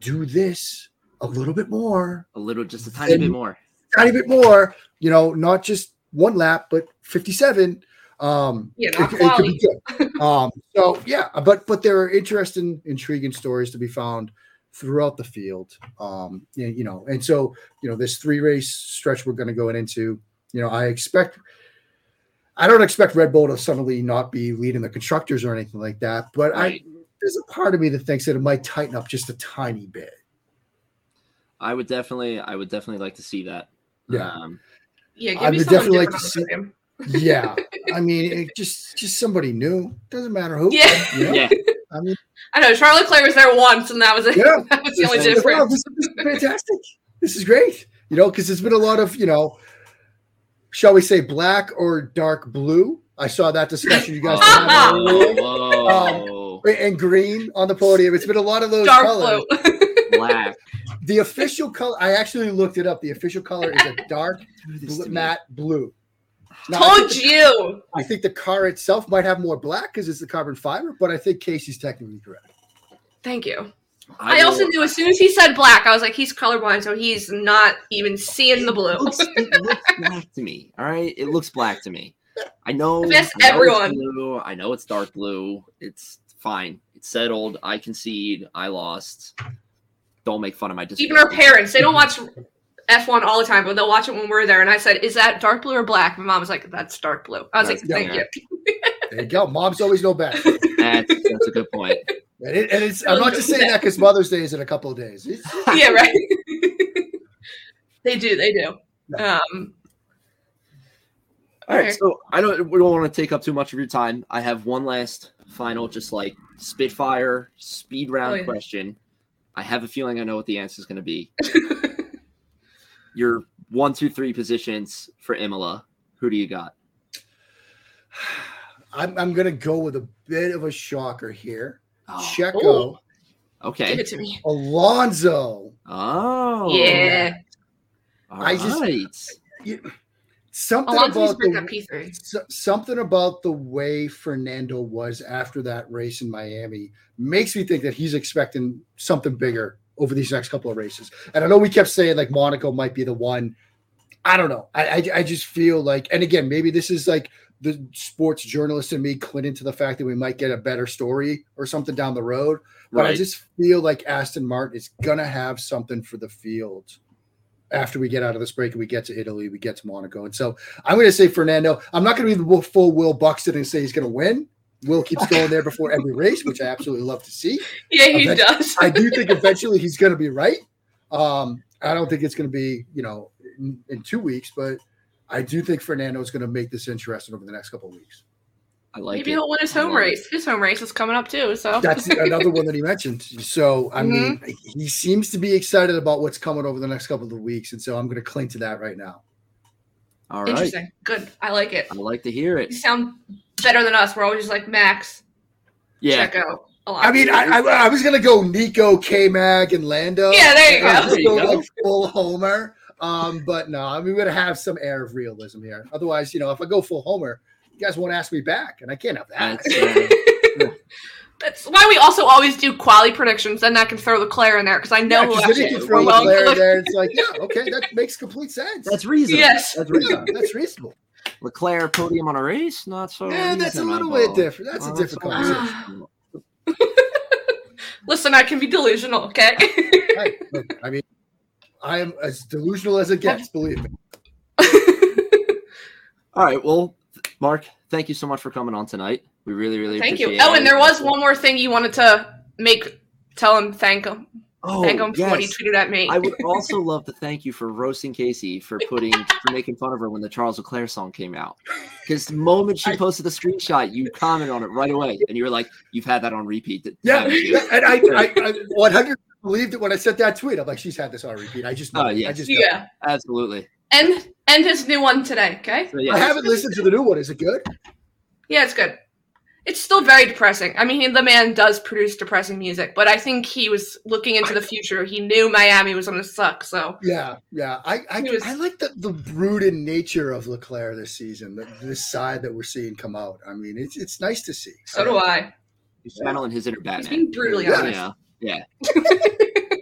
do this a little bit more, A little, just a tiny bit more. tiny bit more, you know, not just one lap, but 57. Um, Yeah, it, it could be good. Um, so yeah, but but there are interesting, intriguing stories to be found throughout the field. Um, you, you know, and so you know, this three race stretch we're going to go into. You know, I expect. I don't expect Red Bull to suddenly not be leading the constructors or anything like that, but Right. I there's a part of me that thinks that it might tighten up just a tiny bit. I would definitely, I would definitely like to see that. Yeah. Um, Yeah, give I me would definitely like to on the podium. Yeah, I mean, it just just somebody new. Doesn't matter who. Yeah. you know? yeah. I mean, I know Charles Leclerc was there once, and that was it. Yeah. that was the only It's wow, difference. this, this is fantastic. This is great. You know, because there's been a lot of, you know, shall we say black or dark blue. I saw that discussion you guys were having Oh, earlier. whoa. and green on the podium. It's been a lot of those Dark colors. blue. Black. The official color, I actually looked it up. The official color is a dark Do bl- matte blue. Now, I Told think the- you. I think the car itself might have more black because it's the carbon fiber, but I think Casey's technically correct. Thank you. I, will- also knew as soon as he said black, I was like, he's colorblind, so he's not even seeing the It blue. looks, it looks black to me. All right, it looks black to me. I know. That's I know it's everyone. blue. I know it's dark blue. It's fine. It's settled. I concede. I lost. Don't make fun of my Even disability. our parents, they don't watch F1 all the time, but they'll watch it when we're there. And I said, Is that dark blue or black? My mom was like, That's dark blue. I was like, That's- Thank yeah. you. There you go. Moms always know best. That's, that's a good point. And, it, and it's I'm not just saying that because Mother's Day is in a couple of days. Yeah, right. they do. They do. Um, All right, Okay. so I don't. We don't want to take up too much of your time. I have one last final, just like Spitfire speed round Oh, yeah. question. I have a feeling I know what the answer is going to be. Your one, two, three positions for Imola. Who do you got? I'm, I'm going to go with a bit of a shocker here. Oh, Checo, Ooh. Give it to me. Alonso. Oh, Yeah. All I just- right. Something Alonso needs to about the P3. something about the way Fernando was after that race in Miami makes me think that he's expecting something bigger over these next couple of races. And I know we kept saying like Monaco might be the one. I don't know. I, I, I just feel like, and again, maybe this is like the sports journalist and me clinging to the fact that we might get a better story or something down the road. But I just feel like Aston Martin is gonna have something for the field after we get out of this break and we get to Italy, we get to Monaco. And so I'm going to say Fernando. I'm not going to be the full Will Buxton and say he's going to win. Will keeps going there before every race, which I absolutely love to see. Yeah, he bet- does. I do think eventually he's going to be right. Um, I don't think it's going to be, you know, in, in two weeks, but I do think Fernando is going to make this interesting over the next couple of weeks. I like Maybe it. he'll win his home love it. race. His home race is coming up too. So That's another one that he mentioned. So, I mean, Mm-hmm. he seems to be excited about what's coming over the next couple of weeks. And so I'm going to cling to that right now. All right. interesting. Good. I like it. I like to hear it. You it. sound better than us. We're always just like Max, Yeah. Checo. A lot. I mean, I, I, I was gonna go Nico, K Mag, and Lando. Yeah, there you I go. was There you go. like full Homer. Um, but no, I mean, we're gonna have some air of realism here. Otherwise, you know, if I go full Homer, you guys won't ask me back, and I can't have that. That's, uh, That's why we also always do quality predictions, and I can throw Leclerc in there because I know Yeah, who 'cause then you actually can throw well, Leclerc Leclerc- there. It's like, yeah, okay, that makes complete sense. that's reasonable. Yes. That's yeah, reasonable. that's reasonable. Leclerc podium on a race, not so. Yeah, that's a little bit different. That's a Not different so conversation. Listen, I can be delusional, okay? Hey, look, I mean, I am as delusional as it gets. Believe me. All right. Well, Mark, thank you so much for coming on tonight. We really, really thank you. appreciate Oh, and there was one more thing you wanted to make. Tell him thank him. Oh, thank him for what he tweeted at me. I would also love to thank you for roasting Casey for putting for making fun of her when the Charles Leclerc song came out. Because the moment she posted the screenshot, you commented on it right away, and you were like, "You've had that on repeat." Yeah, yeah, and I, I, I 100 believed it when I sent that tweet. I'm like, she's had this on repeat. I just know. Oh, it. yes. I just know. yeah, absolutely. And and his new one today. Okay. So, yeah, I haven't listened to the new one. Is it good? Yeah, it's good. It's still very depressing. I mean, the man does produce depressing music, but I think he was looking into the future. He knew Miami was going to suck, so Yeah, yeah. I I, was- I like the, the brooded nature of Leclerc this season. The, this side that we're seeing come out. I mean, it's it's nice to see. so do I. He's channeling his inner Batman. He's being brutally Yeah. honest. Yeah, yeah.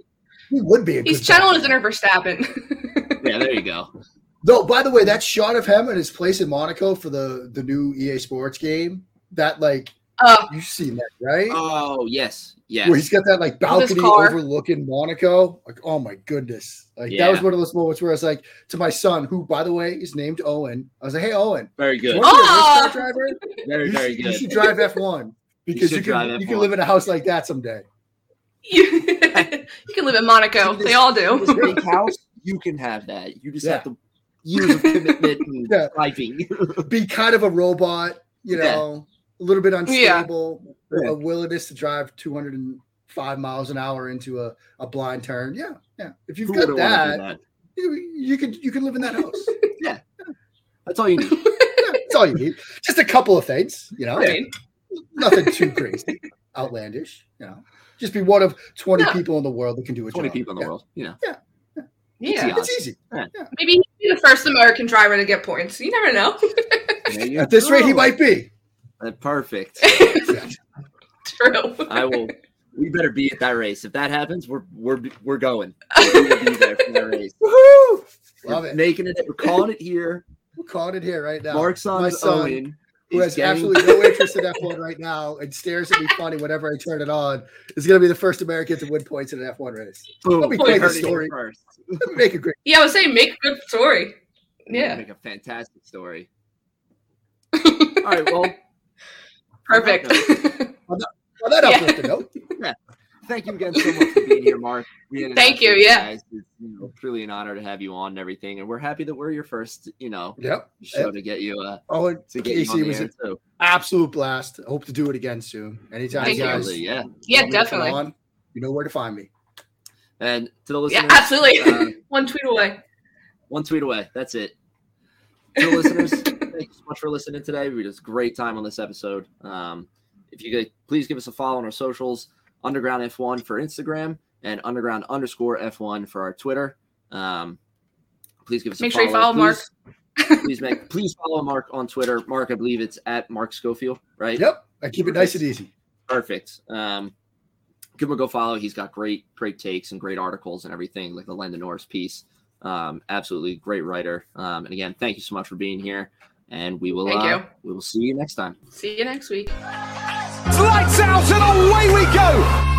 He would be a He's good channeling his inner Verstappen. yeah. There you go. Though, by the way, that shot of him at his place in Monaco for the the new EA Sports game, that like uh, Oh, you've seen that, right? Oh yes, yes. Where he's got that like balcony overlooking Monaco. Like, oh my goodness. Like that was one of those moments where I was like to my son, who by the way is named Owen. I was like, Hey Owen, very do you good. want to be a race Oh! car driver? Very, You, very should- good. you should drive F1 because you, should can drive you can live in a house like that someday. you, you can live in Monaco. They all do. This do. big house, you can have that. You just Yeah. have to years of commitment and Yeah. typing. Be kind of a robot, you Yeah. know, a little bit unstable, Yeah. a willingness to drive 205 miles an hour into a, a blind turn. Yeah, yeah. If you've Who got wouldn't wanna do that, you, you can you can live in that house. Yeah. That's all you need. That's all you need. Just a couple of things, you know. Right. Nothing too crazy. outlandish. You know, just be one of twenty Yeah. people in the world that can do a 20 job. people in the Yeah. world. You know. Yeah. It's It's easy. Maybe he'd be the first American driver to get points. You never know. You At this rate, he might be. Uh, Perfect. True. I will. We better be at that race. If that happens, we're we're we're going. We will be there for that race. Woohoo! Love We're it. Making it. We're calling it here. We're calling it here right now. Mark's on My his son, own. Who has getting- absolutely no interest in F1 right now and stares at me funny whenever I turn it on, is going to be the first American to win points in an F1 race. Boom. That'll be We the heard it here story. first. Make a great. Yeah, I was saying make a good story. Yeah. Make a fantastic story. All right. Well, Perfect. On that Yeah. uplifting note, thank you again so much for being here, Mark. We Thank you, yeah. blast. It's you know, truly an honor to have you on and everything, and we're happy that we're your first, you know, yep. show to get you uh Oh, to get you on Casey the was an too. absolute blast. I hope to do it again soon. Anytime Thank you you. guys yeah. yeah, want me to come definitely. on, you know where to find me. And to the listeners, Yeah, absolutely. uh, One tweet away. one tweet away. That's it. To the listeners, thank you so much for listening today. We had a great time on this episode. Um, if you could please give us a follow on our socials, Underground F1 for Instagram and Underground underscore F1 for our Twitter. Um, please give us Make a sure you follow. follow Mark. Please, please make please follow Mark on Twitter. Mark, I believe it's at Mark Schofield, right? Yep. I keep it nice and easy. Perfect. Um, give him a go follow. He's got great, great takes and great articles and everything, like the Lando Norris piece. Um, absolutely great writer. Um, and again, thank you so much for being here. And we will, Thank uh, you. we will see you next time. See you next week. Lights out and away we go.